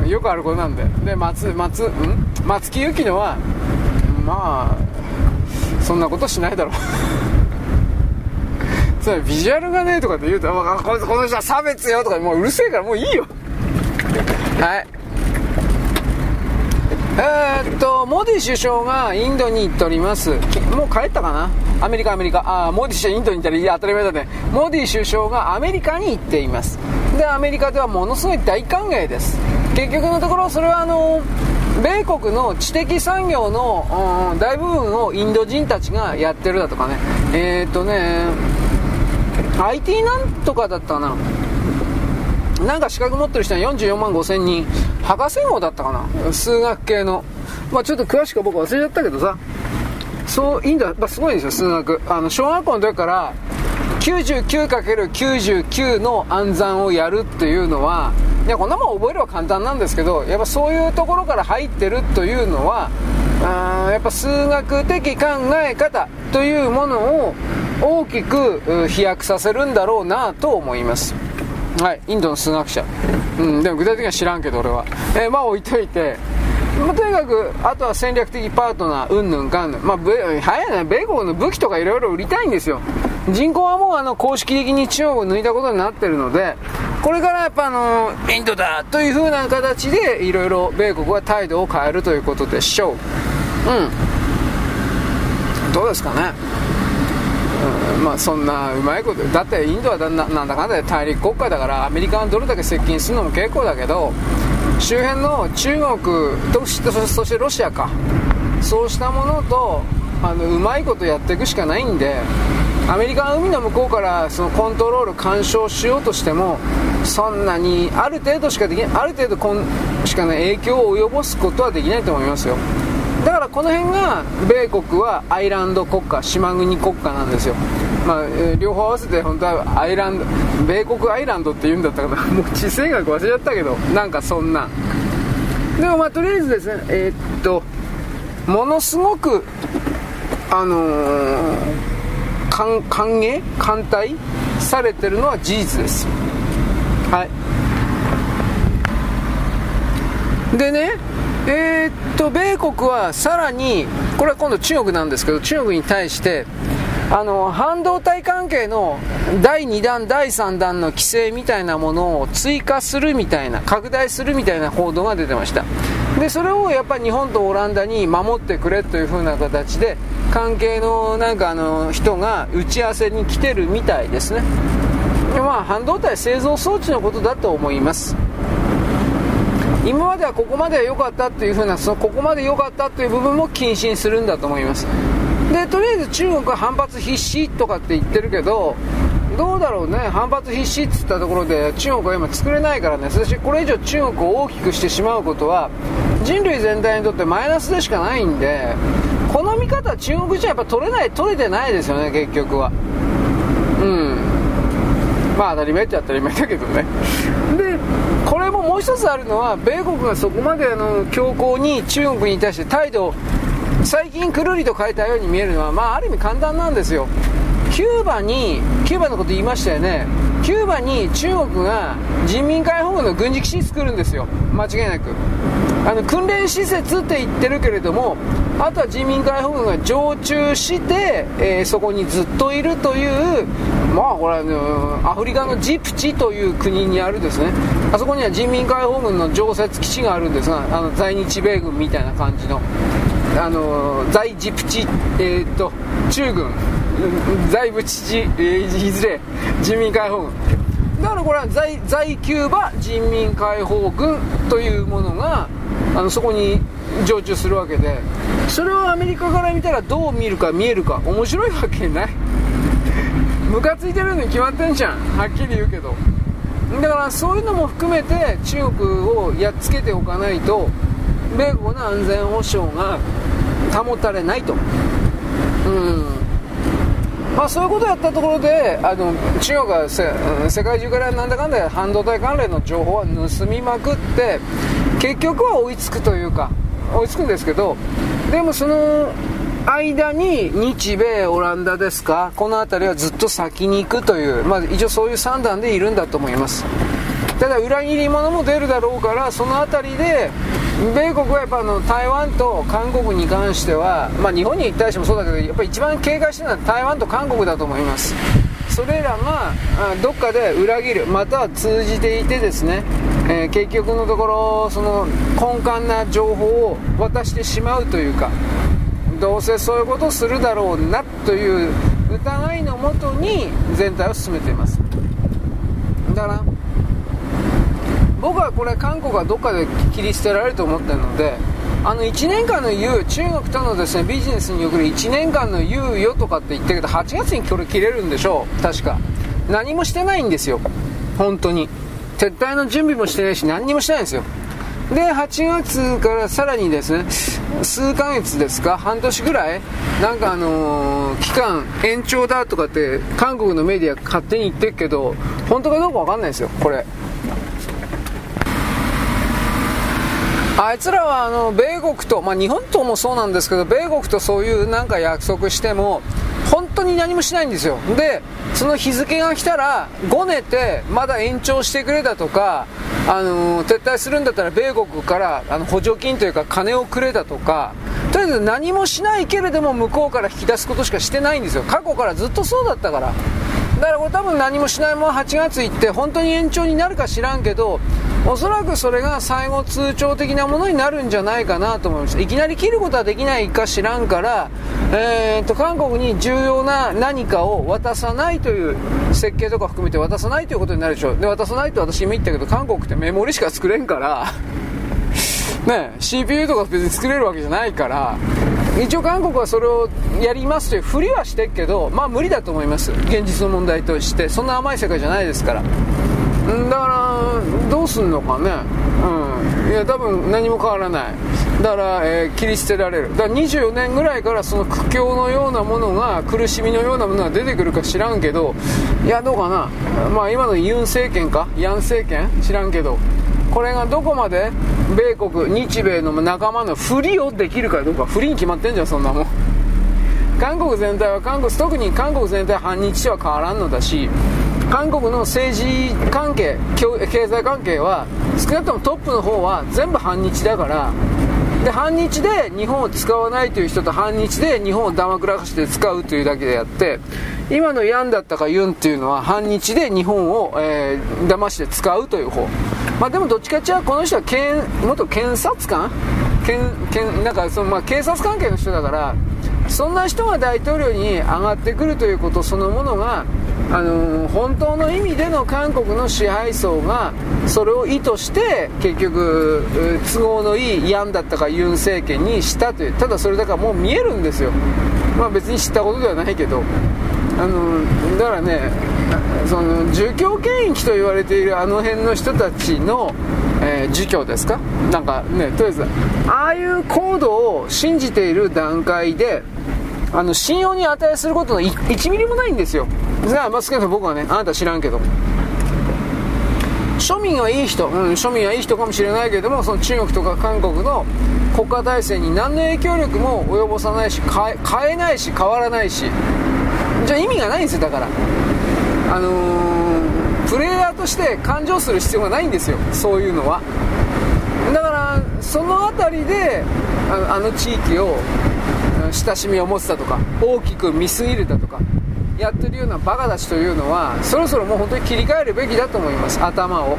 あよくあることなんで。で松松ん？松木由紀乃はまあそんなことしないだろう。つまりビジュアルがねとかって言うと、この人は差別よとかもううるせえからもういいよ。はい。えー、っとモディ首相がインドに行っております。もう帰ったかな？アメリカアメリカ。あモディ首相インドに行ったらいや当たり前だね。モディ首相がアメリカに行っています。でアメリカではものすごい大歓迎です。結局のところそれはあの米国の知的産業の、うん、大部分をインド人たちがやってるだとかね。えー、っとね IT なんとかだったな。なんか資格持ってる人は44万5千人。博士号だったかな？数学系の。まあちょっと詳しく僕忘れちゃったけどさ。そういいんだ、まあ、すごいんですよ数学。あの小学校の時から 99×99 の暗算をやるっていうのはいやこんなもん覚えれば簡単なんですけどやっぱそういうところから入ってるというのはあやっぱ数学的考え方というものを大きく飛躍させるんだろうなと思います。はいインドの数学者、うん、でも具体的には知らんけど俺は、えー、まあ置いといてまあ、とにかく、あとは戦略的パートナー、うんぬんかんぬん。まあ、早いね、米国の武器とかいろいろ売りたいんですよ。人口はもうあの公式的に中国を抜いたことになってるので、これからやっぱあの、インドだという風な形で、いろいろ米国は態度を変えるということでしょう。うん。どうですかね。まあそんなうまいことだってインドはなんだかんだで大陸国家だからアメリカがどれだけ接近するのも結構だけど周辺の中国とそしてロシアか。そうしたものとあのうまいことやっていくしかないんでアメリカが海の向こうからそのコントロール干渉しようとしてもそんなにある程度しかできないある程度こんしか、ね、影響を及ぼすことはできないと思いますよ。だからこの辺が米国はアイランド国家島国国家なんですよ。まあ、えー、両方合わせて本当はアイランド米国アイランドって言うんだったかな。もう地政学忘れちゃったけどなんかそんな。でもまあとりあえずですねえー、っとものすごくあのー、歓迎？歓待されてるのは事実です。はい。でねえー、っと米国はさらにこれは今度中国なんですけど中国に対してあの半導体関係の第2弾、第3弾の規制みたいなものを追加するみたいな、拡大するみたいな報道が出てました。で、それをやっぱり日本とオランダに守ってくれという風な形で、関係のなんかあの人が打ち合わせに来てるみたいですね。まあ、半導体製造装置のことだと思います。今まではここまでは良かったっていう風なそのここまで良かったという部分も謹慎するんだと思います。でとりあえず中国は反発必至とかって言ってるけどどうだろうね。反発必至っつったところで中国は今作れないからね。そしてこれ以上中国を大きくしてしまうことは人類全体にとってマイナスでしかないんでこの見方は中国じゃやっぱ取れない取れてないですよね結局は。うん。まあ当たり前っちゃ当たり前だけどね。でもう一つあるのは米国がそこまであの強硬に中国に対して態度を最近くるりと変えたように見えるのは、まあ、ある意味簡単なんですよ。キューバにキューバのこと言いましたよね。キューバに中国が人民解放軍の軍事基地作るんですよ。間違いなく。あの訓練施設って言ってるけれどもあとは人民解放軍が常駐して、えー、そこにずっといるというまあこれは、ね、アフリカのジプチという国にあるですね。あそこには人民解放軍の常設基地があるんですがあの在日米軍みたいな感じのあの在ジプチ、えー、っと中軍在部知事、えー、いずれ人民解放軍。だからこれは在在キューバ人民解放軍というものがあのそこに常駐するわけでそれをアメリカから見たらどう見るか見えるか面白いわけない。ムカついてるのに決まってんじゃん。はっきり言うけど。だからそういうのも含めて中国をやっつけておかないと米国の安全保障が保たれないと。うん。まあ、そういうことをやったところであの中国が世界中からなんだかんだ半導体関連の情報は盗みまくって結局は追いつくというか追いつくんですけどでもその間に日米オランダですかこの辺りはずっと先に行くという、まあ、一応そういう算段でいるんだと思います。ただ裏切り者も出るだろうからその辺りで米国はやっぱあの台湾と韓国に関しては、まあ、日本に対してもそうだけどやっぱり一番警戒してるのは台湾と韓国だと思います。それらがどっかで裏切るまたは通じていてですね、えー、結局のところその根幹な情報を渡してしまうというかどうせそういうことをするだろうなという疑いのもとに全体を進めています。だから僕はこれ韓国はどっかで切り捨てられると思ってるのであの1年間の猶予中国とのですねビジネスに送る1年間の猶予とかって言ってるけど8月にこれ切れるんでしょう。確か。何もしてないんですよ。本当に。撤退の準備もしてないし何にもしてないんですよ。で8月からさらにですね数ヶ月ですか半年ぐらいなんかあのー、期間延長だとかって韓国のメディア勝手に言ってるけど本当かどうか分かんないですよこれ。あいつらはあの米国と、まあ、日本ともそうなんですけど米国とそういうなんか約束しても本当に何もしないんですよ。でその日付が来たらごねてまだ延長してくれだとか、あの、撤退するんだったら米国からあの補助金というか金をくれだとかとりあえず何もしないけれども向こうから引き出すことしかしてないんですよ。過去からずっとそうだったから。だからこれ多分何もしないまま8月行って本当に延長になるか知らんけどおそらくそれが最後通帳的なものになるんじゃないかなと思います。いきなり切ることはできないか知らんから、えーと、韓国に重要な何かを渡さないという設計とか含めて渡さないということになるでしょう。で渡さないと私今言ったけど韓国ってメモリしか作れんから ね CPU とか別に作れるわけじゃないから一応韓国はそれをやりますというふりはしてるけどまあ無理だと思います。現実の問題として。そんな甘い世界じゃないですから。だからどうすんのかね。うん。いや多分何も変わらない。だから、えー、切り捨てられる。だから24年ぐらいからその苦境のようなものが苦しみのようなものが出てくるか知らんけどいやどうかな。まあ今のユン政権か？ヤン政権？知らんけど。これがどこまで？米国日米の仲間のふりをできるかどうか。不利に決まってんじゃんそんなもん。韓国全体は韓国特に韓国全体は反日とは変わらんのだし韓国の政治関係経済関係は少なくともトップの方は全部反日だからで反日で日本を使わないという人と反日で日本をだまくらかして使うというだけであって今のヤンだったかユンっていうのは反日で日本を、えー、騙して使うという方。まあでもどっちかっていうとこの人は検元検察官検検なんかその、まあ、警察関係の人だからそんな人が大統領に上がってくるということそのものがあのー、本当の意味での韓国の支配層がそれを意図して結局都合のいいヤンだったかユン政権にしたというただそれだからもう見えるんですよ。まあ別に知ったことではないけど。あのだからねその儒教権益と言われているあの辺の人たちの、えー、儒教ですか？なんかねとりあえずああいう行動を信じている段階であの信用に値することの 1, ミリもないんですよ。じゃあ、まあ、少なくとも僕はねあなた知らんけど。庶民はいい人、うん、庶民はいい人かもしれないけどもその中国とか韓国の国家体制に何の影響力も及ぼさないし変えないし変わらないし。じゃあ意味がないんですよだから。あのー、プレイヤーとして感情する必要がないんですよ。そういうのは。だからその辺りであのあの地域を親しみを持つだとか大きく見すぎるだとかやってるようなバカたちというのはそろそろもう本当に切り替えるべきだと思います。頭を。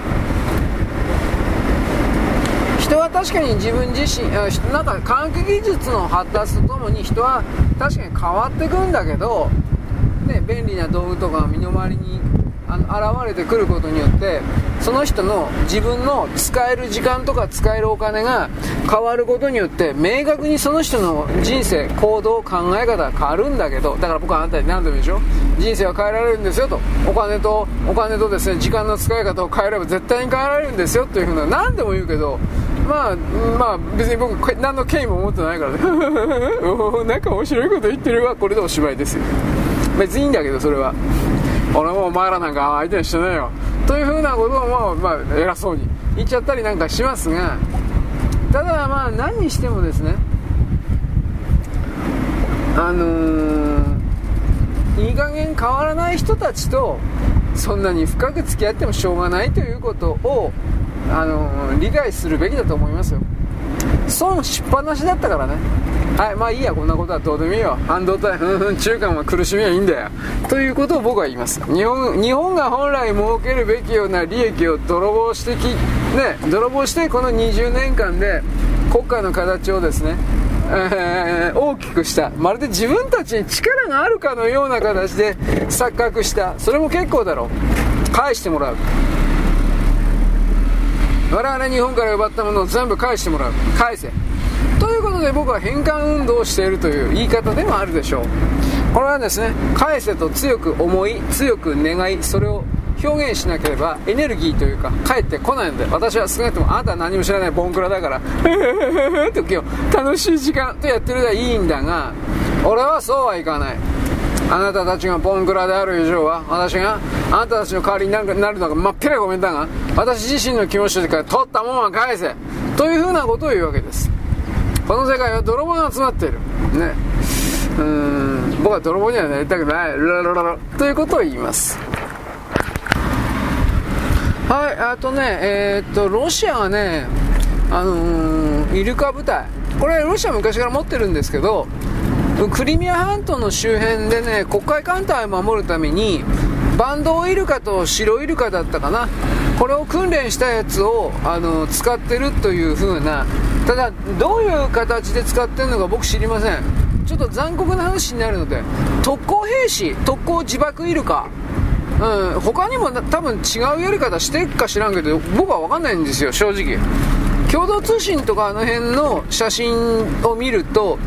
人は確かに自分自身なんか科学技術の発達とともに人は確かに変わってくんだけどね、便利な道具とか身の回りにあの現れてくることによってその人の自分の使える時間とか使えるお金が変わることによって明確にその人の人生行動考え方が変わるんだけどだから僕はあなたに何度も言うでしょ？人生は変えられるんですよと。お金とお金とですね時間の使い方を変えれば絶対に変えられるんですよというふうな何度も言うけどまあまあ別に僕何の権威も持ってないから。ねなんか面白いこと言ってるわ。これでおしまいですよ。別にいいんだけどそれは。俺もお前らなんか相手にしてねえよ。というふうなことをまあ、まあ、偉そうに言っちゃったりなんかしますがただまあ何にしてもですねあのー、いい加減変わらない人たちとそんなに深く付き合ってもしょうがないということを、あのー、理解するべきだと思いますよ。損しっぱなしだったからね。はいまあいいやこんなことはどうでもいいよ。半導体ふん中間は苦しみはいいんだよ。ということを僕は言います。日本日本が本来設けるべきような利益を泥棒してきね泥棒してこの20年間で国家の形をですねえー、大きくした。まるで自分たちに力があるかのような形で錯覚した。それも結構だろう。返してもらう。我々日本から奪ったものを全部返してもらう。返せ。ということで僕は返還運動をしているという言い方でもあるでしょう。これはですね返せと強く思い強く願いそれを表現しなければエネルギーというか返ってこないので私は少なくともあなたは何も知らないボンクラだから と今日楽しい時間とやってるのはいいんだが俺はそうはいかない。あなたたちがボンクラである以上は私があなたたちの代わりになるのが真っ平ごめんだが私自身の気持ちで取ったもんは返せ。というふうなことを言うわけです。この世界は泥棒が集まっているねうん僕は泥棒にはなりたくない。ララララ。ということを言います。はいあとねえー、っとロシアはねあのー、イルカ部隊。これロシア昔から持ってるんですけどクリミア半島の周辺でね黒海艦隊を守るためにバンドウイルカと白イルカだったかな。これを訓練したやつをあの使ってるという風な。ただどういう形で使ってるのか僕知りません。ちょっと残酷な話になるので特攻兵士特攻自爆イルカ。うん、他にも多分違うやり方してるか知らんけど僕は分かんないんですよ正直。共同通信とかあの辺の写真を見ると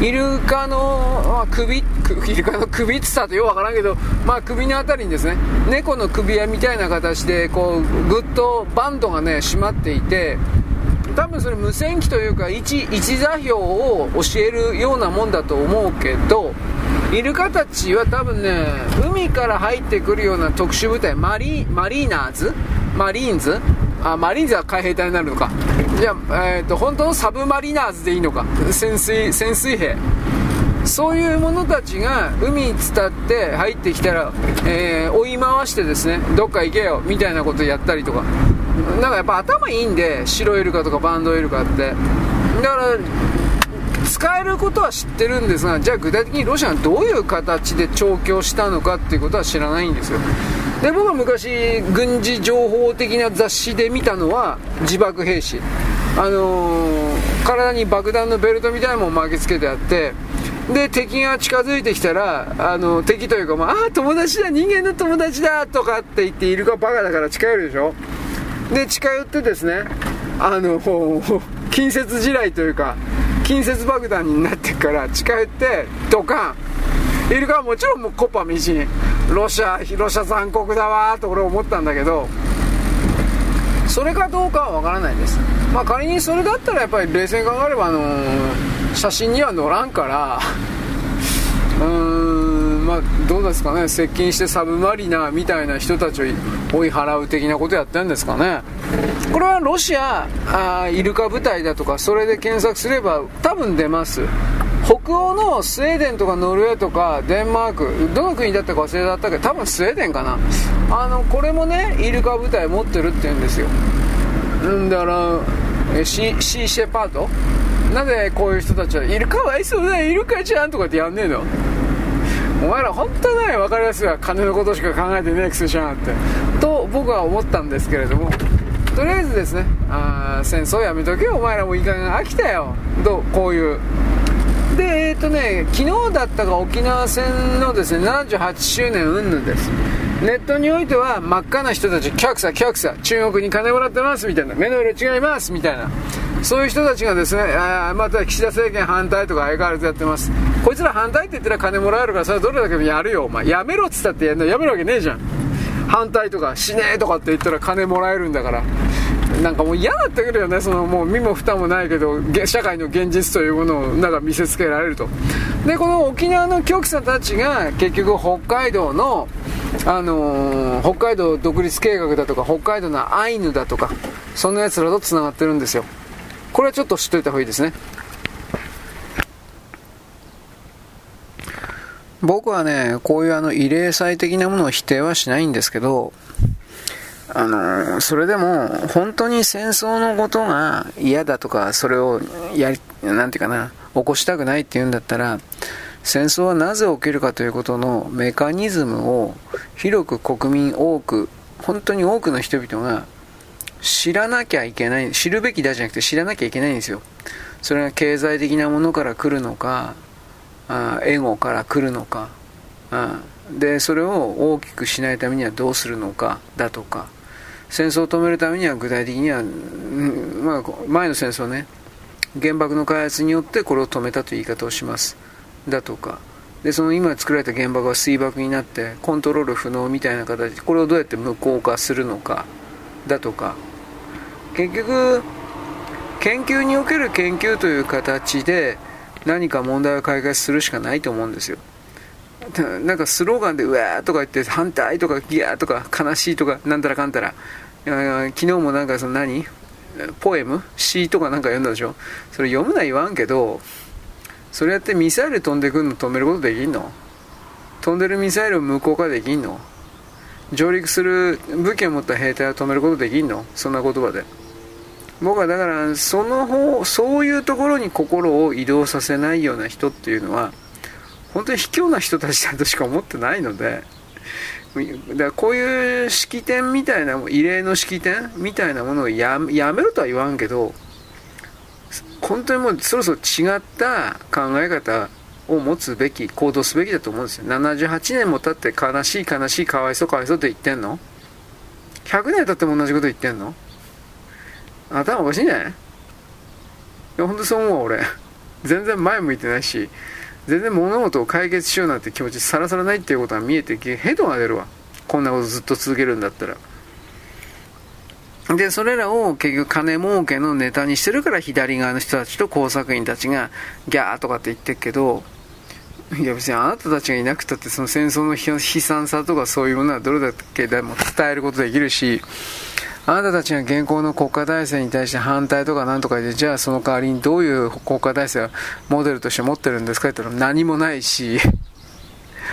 イルカの、まあ、首 イルカの首ってさとよくわからんけど、まあ、首の辺りにですね猫の首輪みたいな形でこうぐっとバンドがね締まっていて多分それ無線機というか位置座標を教えるようなもんだと思うけどイルカたちは多分ね海から入ってくるような特殊部隊マリマリーナーズ？Marines？あ Marines は海兵隊になるのか。じゃあ、えーと、本当の submariners でいいのか。潜水潜水兵。そういう者たちが海に伝って入ってきたら、えー、追い回してですねどっか行けよみたいなことやったりとか。なんかやっぱ頭いいんで白イルカとかバンドイルカって。だから使えることは知ってるんですがじゃあ具体的にロシアがどういう形で調教したのかっていうことは知らないんですよ。で僕は昔軍事情報的な雑誌で見たのは自爆兵士。あのー、体に爆弾のベルトみたいなものを巻きつけてあってで敵が近づいてきたらあの敵というか、まあ、あ友達だ人間の友達だとかって言ってイルカバカだから近寄るでしょ。で近寄ってですねあの 近接地雷というか近接爆弾になってから近寄ってドカン。イルカはもちろんもうコッパみじん。ロシアロシア残酷だわと俺思ったんだけどそれかどうかは分からないです。まあ仮にそれだったらやっぱり冷静に考えればあのー、写真には載らんからうーんまあどうですかね。接近してサブマリナーみたいな人たちを追い払う的なことやってるんですかね。これはロシアあイルカ部隊だとかそれで検索すれば多分出ます。北欧のスウェーデンとかノルウェーとかデンマークどの国だったか忘れたけど多分スウェーデンかな。あのこれもねイルカ部隊持ってるって言うんですよ。んだからシーシェパートなぜこういう人たちはイルカわいそうだイルカちゃんとかってやんねえの？お前ら本当ね分かりやすいわ金のことしか考えてねえくせしゃんって。と僕は思ったんですけれどもとりあえずですねあ戦争やめとけよお前らもいい加減飽きたよとこういうでえっ、ー、とね昨日だったか沖縄戦のですね78周年云々ですネットにおいては真っ赤な人たち、キャクサ、キャクサ、中国に金もらってますみたいな、目の色違いますみたいな、そういう人たちがですね、あまた岸田政権反対とか相変わらずやってます。こいつら反対って言ったら金もらえるから、それはどれだけやるよ、お前。やめろっつったってやるのやめるわけねえじゃん。反対とか、しねえとかって言ったら金もらえるんだから。なんかもう嫌だってくるよね、そのもう身も蓋もないけど、社会の現実というものをなんか見せつけられると。で、この沖縄の局者たちが結局北海道の、あのー、北海道独立計画だとか、北海道のアイヌだとか、そんな奴らと繋がってるんですよ。これはちょっと知っといた方がいいですね。僕はね、こういうあの慰霊祭的なものを否定はしないんですけど、あのそれでも本当に戦争のことが嫌だとかそれをやりなんていうかな起こしたくないっていうんだったら戦争はなぜ起きるかということのメカニズムを広く国民多く本当に多くの人々が知らなきゃいけない知るべきだじゃなくて知らなきゃいけないんですよ。それが経済的なものから来るのかあエゴから来るのかあでそれを大きくしないためにはどうするのかだとか戦争を止めるためには具体的には、まあ、前の戦争ね。原爆の開発によってこれを止めたという言い方をします。だとか。でその今作られた原爆は水爆になってコントロール不能みたいな形でこれをどうやって無効化するのか。だとか。結局研究における研究という形で何か問題を解決するしかないと思うんですよ。なんかスローガンでうわーとか言って反対とかギャーとか悲しいとかなんたらかんたら。昨日もなんかその何？ポエム？詩とかなんか読んだでしょ。それ読むな言わんけどそれやってミサイル飛んでくるの止めることできんの？飛んでるミサイルを無効化できんの？上陸する武器を持った兵隊を止めることできんの？そんな言葉で。僕はだからその方そういうところに心を移動させないような人っていうのは本当に卑怯な人たちだとしか思ってないので、だこういう式典みたいな、異例の式典みたいなものをやめろとは言わんけど、本当にもうそろそろ違った考え方を持つべき、行動すべきだと思うんですよ。78年も経って悲しい悲しいかわいそうかわいそうって言ってんの ?100 年経っても同じこと言ってんの？頭おかしいねいや、ほんとそう思う俺。全然前向いてないし、全然物事を解決しようなんて気持ちさらさらないっていうことが見えてヘドが出るわ。こんなことずっと続けるんだったら。でそれらを結局金儲けのネタにしてるから左側の人たちと工作員たちがギャーとかって言ってるけどいや別にあなたたちがいなくたってその戦争の悲惨さとかそういうものはどれだけでも伝えることできるしあなたたちが現行の国家体制に対して反対とかなんとかで、じゃあその代わりにどういう国家体制をモデルとして持ってるんですかって言ったら何もないし、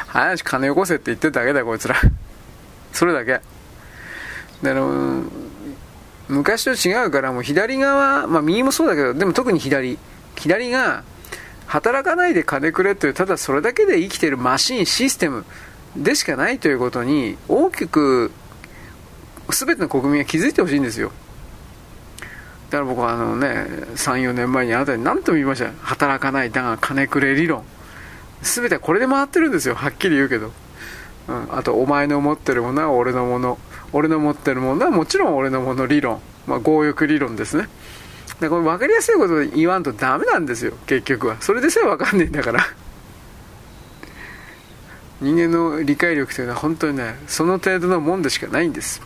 早く金よこせって言ってるだけだよ、こいつら。それだけ。だから、昔と違うからもう左側、まあ右もそうだけど、でも特に左。左が、働かないで金くれという、ただそれだけで生きてるマシン、システムでしかないということに、大きく全ての国民が気づいてほしいんですよ。だから僕はあのね34年前にあなたに何とも言いました働かないだが金くれ理論。全てはこれで回ってるんですよ。はっきり言うけど、うん、あとお前の持ってるものは俺のもの。俺の持ってるものはもちろん俺のもの理論、まあ、強欲理論ですね。だこれ分かりやすいこと言わんとダメなんですよ。結局は。それでさえ分かんねえんだから。人間の理解力というのは本当にねその程度のもんでしかないんです。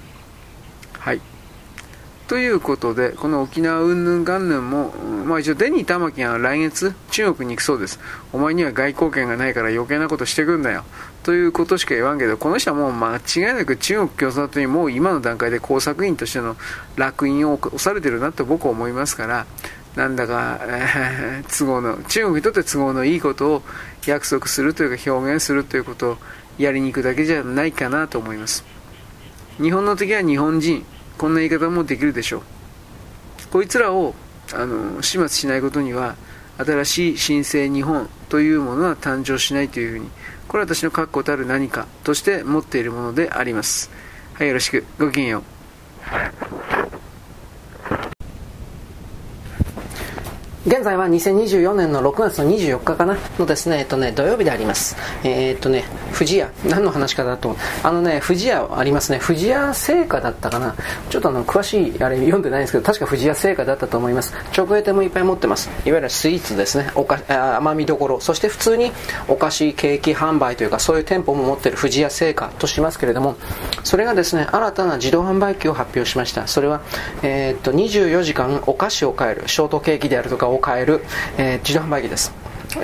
ということで、この沖縄うんぬんがんぬんも、まあ一応デニー玉木が来月中国に行くそうです。お前には外交権がないから余計なことしてくんだよ。ということしか言わんけど、この人はもう間違いなく中国共産党にもう今の段階で工作員としての烙印を押されてるなと僕は思いますから、なんだか、えー、都合の、中国にとって都合のいいことを約束するというか表現するということをやりに行くだけじゃないかなと思います。日本の敵は日本人。こんな言い方もできるでしょう。こいつらをあの始末しないことには新しい新生日本というものは誕生しないというふうにこれは私の確固たる何かとして持っているものであります。はいよろしく。ごきげんよう。現在は2024年の6月の24日かなのですね、えっとね、土曜日であります。えー、っとね、富士屋、何の話かだと、あのね、富士屋ありますね、富士屋製菓だったかな、ちょっとあの、詳しいあれ読んでないんですけど、確か富士屋製菓だったと思います。直営店もいっぱい持ってます。いわゆるスイーツですね、おか甘みどころ、そして普通にお菓子、ケーキ販売というか、そういう店舗も持ってる富士屋製菓としますけれども、それがですね、新たな自動販売機を発表しました。それは、えー、っと、24時間お菓子を買える、ショートケーキであるとか、を買える、えー、自動販売機です。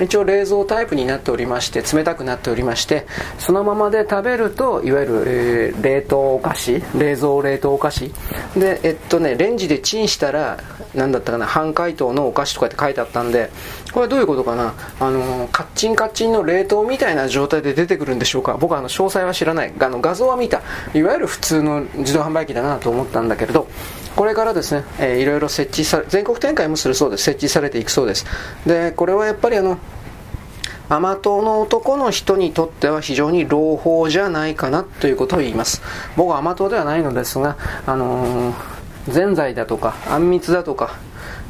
一応冷蔵タイプになっておりまして冷たくなっておりましてそのままで食べるといわゆる、えー、冷凍お菓子冷蔵冷凍お菓子。でえっとねレンジでチンしたら何だったかな半解凍のお菓子とかって書いてあったんでこれはどういうことかな？あのカッチンカッチンの冷凍みたいな状態で出てくるんでしょうか？僕はあの詳細は知らない。あの画像は見た。いわゆる普通の自動販売機だなと思ったんだけれど。これからですね、えー、いろいろ設置され、全国展開もするそうです。設置されていくそうです。で、これはやっぱりあの、甘党の男の人にとっては非常に朗報じゃないかなということを言います。僕は甘党ではないのですが、あのー、ぜんざいだとか、あんみつだとか、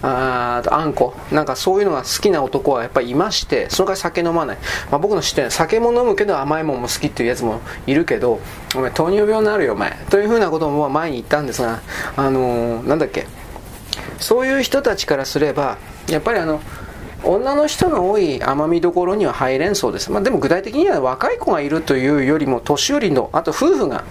ああんこ。なんかそういうのが好きな男はやっぱりいましてそのから酒飲まない、まあ、僕の知ってる酒も飲むけど甘いもんも好きっていうやつもいるけどお前糖尿病になるよお前。というふうなことも前に言ったんですがあのー、なんだっけ。そういう人たちからすればやっぱりあの女の人の多い甘みどころには入れんそうです、まあ、でも具体的には若い子がいるというよりも年寄りのあと夫婦が、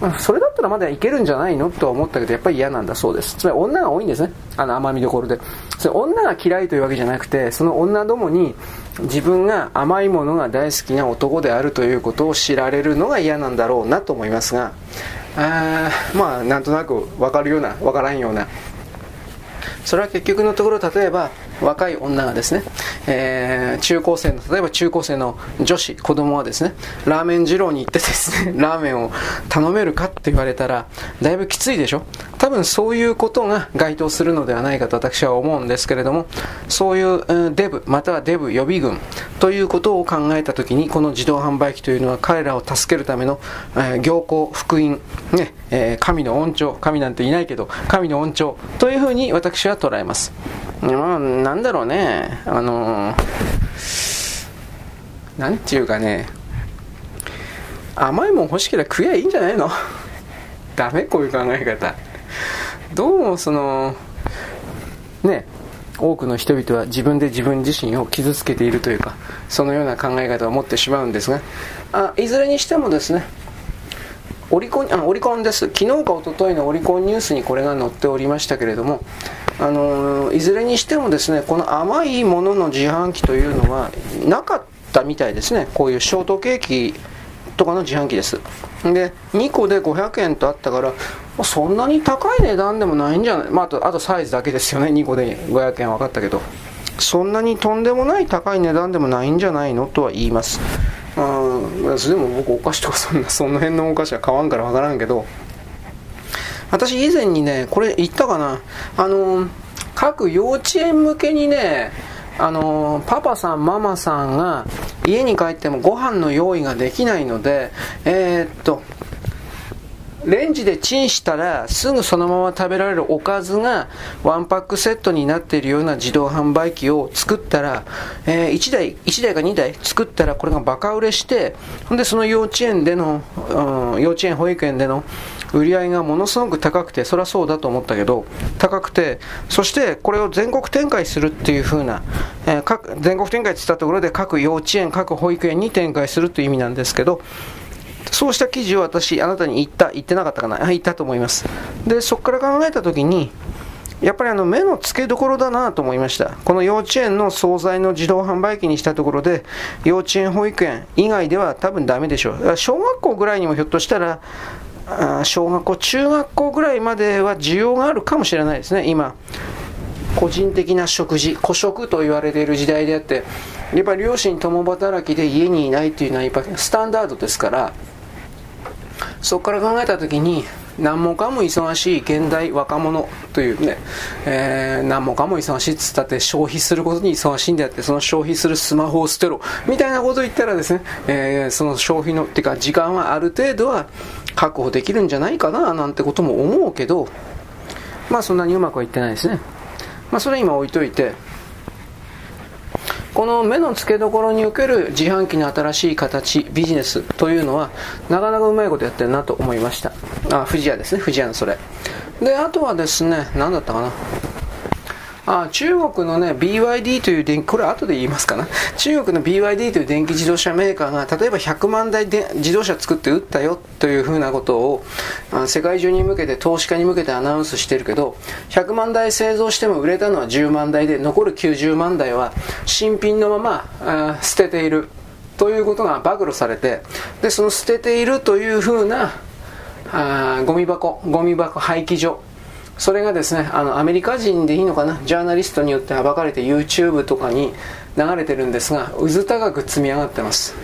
まあ、それだったらまだいけるんじゃないのとは思ったけどやっぱり嫌なんだそうです。つまり女が多いんですね。あの甘みどころで。それ女が嫌いというわけじゃなくてその女どもに自分が甘いものが大好きな男であるということを知られるのが嫌なんだろうなと思いますがあまあなんとなく分かるような分からんような。それは結局のところ例えば若い女がですね、えー、中高生の、例えば中高生の女子、子供はですね、ラーメン二郎に行ってですね、ラーメンを頼めるかって言われたら、だいぶきついでしょ？多分そういうことが該当するのではないかと私は思うんですけれども、そういう、デブ、またはデブ予備軍ということを考えたときに、この自動販売機というのは彼らを助けるための、えー、行幸、福音、ね、えー、神の恩寵、神なんていないけど、神の恩寵というふうに私は捉えます。まあ、なんだろうね、あのー、なんていうかね、甘いもん欲しければ食えばいいんじゃないの？ダメこういう考え方。どうもその、ね、多くの人々は自分で自分自身を傷つけているというか、そのような考え方を持ってしまうんですが、あいずれにしてもですね、オリコンあオリコンです。昨日か一昨日のオリコンニュースにこれが載っておりましたけれどもあのいずれにしてもですねこの甘いものの自販機というのはなかったみたいですね。こういうショートケーキとかの自販機です。で2個で500円とあったからそんなに高い値段でもないんじゃない、まあ、あとあとサイズだけですよね。2個で500円分かったけど。そんなにとんでもない高い値段でもないんじゃないの？とは言います。あでも僕お菓子とかそんなその辺のお菓子は買わんから分からんけど。私以前にね、これ言ったかな、あの、各幼稚園向けにね、あのパパさん、ママさんが家に帰ってもご飯の用意ができないので、えー、っと、レンジでチンしたらすぐそのまま食べられるおかずがワンパックセットになっているような自動販売機を作ったら、えー、1台、1台か2台作ったらこれがバカ売れして、ほんでその幼稚園での、うん、幼稚園保育園での売り上げがものすごく高くて、それはそうだと思ったけど、高くて、そしてこれを全国展開するっていう風な、えー、各全国展開って言ったところで各幼稚園、各保育園に展開するという意味なんですけど、そうした記事を私、あなたに言った、言ってなかったかな、言ったと思います。で、そこから考えたときに、やっぱりあの目の付けどころだなと思いました。この幼稚園の惣菜の自動販売機にしたところで、幼稚園、保育園以外では多分ダメでしょう。小学校ぐらいにもひょっとしたら、小学校、中学校ぐらいまでは需要があるかもしれないですね、今。個人的な食事、孤食と言われている時代であって、やっぱり両親共働きで家にいないというのはやっぱスタンダードですから、そこから考えたときに、何もかも忙しい現代若者というね、えー、何もかも忙しいっつったって消費することに忙しいんであって、その消費するスマホを捨てろ、みたいなことを言ったらですね、えー、その消費の、ってか時間はある程度は確保できるんじゃないかな、なんてことも思うけど、まあそんなにうまくはいってないですね。まあそれ今置いといて、この目の付けどころにおける自販機の新しい形、ビジネスというのは、なかなかうまいことやってるなと思いました。あ、富士屋ですね、富士屋のそれ。で、あとはですね、何だったかな。あ中国のね、BYD という電気、これ後で言いますかな。中国の BYD という電気自動車メーカーが、例えば100万台で自動車作って売ったよというふうなことを、あ世界中に向けて、投資家に向けてアナウンスしてるけど、100万台製造しても売れたのは10万台で、残る90万台は新品のままあ捨てている。ということが暴露されて、で、その捨てているというふうな、あゴミ箱、ゴミ箱廃棄所。それがですねあのアメリカ人でいいのかな？ジャーナリストによって暴かれて YouTube とかに流れてるんですがうず高く積み上がってます。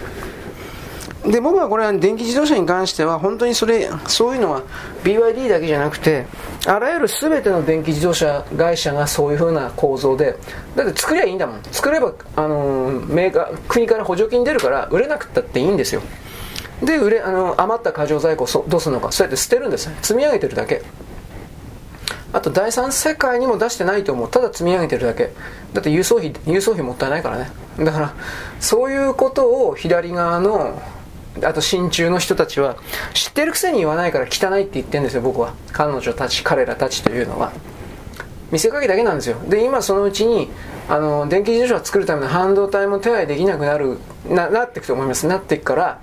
で僕はこれは電気自動車に関しては本当にそれそういうのは BYD だけじゃなくてあらゆる全ての電気自動車会社がそういう風な構造でだって作りゃいいんだもん。作ればあのメーカー国から補助金出るから売れなくったっていいんですよ。で売れあの余った過剰在庫をどうするのか。そうやって捨てるんです積み上げてるだけ。あと第三世界にも出してないと思う。ただ積み上げてるだけ。だって輸送費輸送費もったいないからね。だからそういうことを左側のあと真鍮の人たちは知ってるくせに言わないから汚いって言ってるんですよ僕は。彼女たち彼らたちというのは。見せかけだけなんですよ。で今そのうちにあの電気自動車を作るための半導体も手配できなくなるななっていくと思います。なっていくから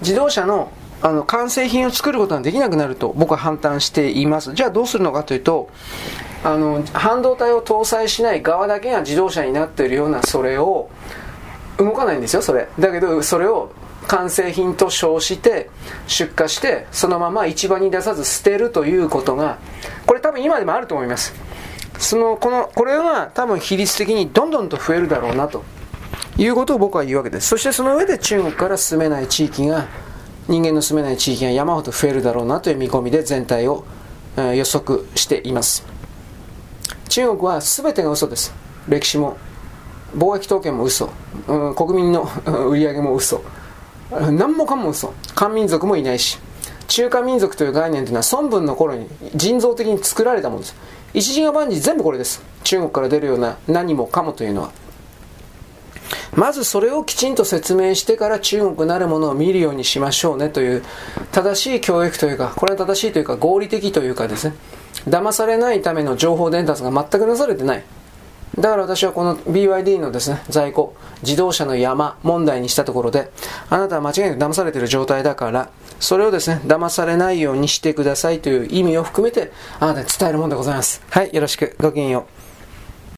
自動車のあの完成品を作ることができなくなると僕は判断しています。じゃあどうするのかというとあの半導体を搭載しない側だけが自動車になっているようなそれを動かないんですよそれ。だけどそれを完成品と称して出荷してそのまま市場に出さず捨てるということがこれ多分今でもあると思います。そのこのこれは多分比率的にどんどんと増えるだろうなということを僕は言うわけです。そしてその上で中国から進めない地域が人間の住めない地域が山ほど増えるだろうなという見込みで全体を、え予測しています。中国は全てが嘘です。歴史も貿易統計も嘘、うん、国民の 売り上げも嘘。何もかも嘘。漢民族もいないし。中華民族という概念というのは孫文の頃に人造的に作られたものです。一時が万事全部これです。中国から出るような何もかもというのは。まずそれをきちんと説明してから中国なるものを見るようにしましょうねという正しい教育というか、これは正しいというか合理的というかですね、騙されないための情報伝達が全くなされてない。だから私はこの BYD のですね、在庫、自動車の山問題にしたところで、あなたは間違いなく騙されている状態だから、それをですね、騙されないようにしてくださいという意味を含めて、あなたに伝えるもんでございます。はい、よろしく。ごきげんよう。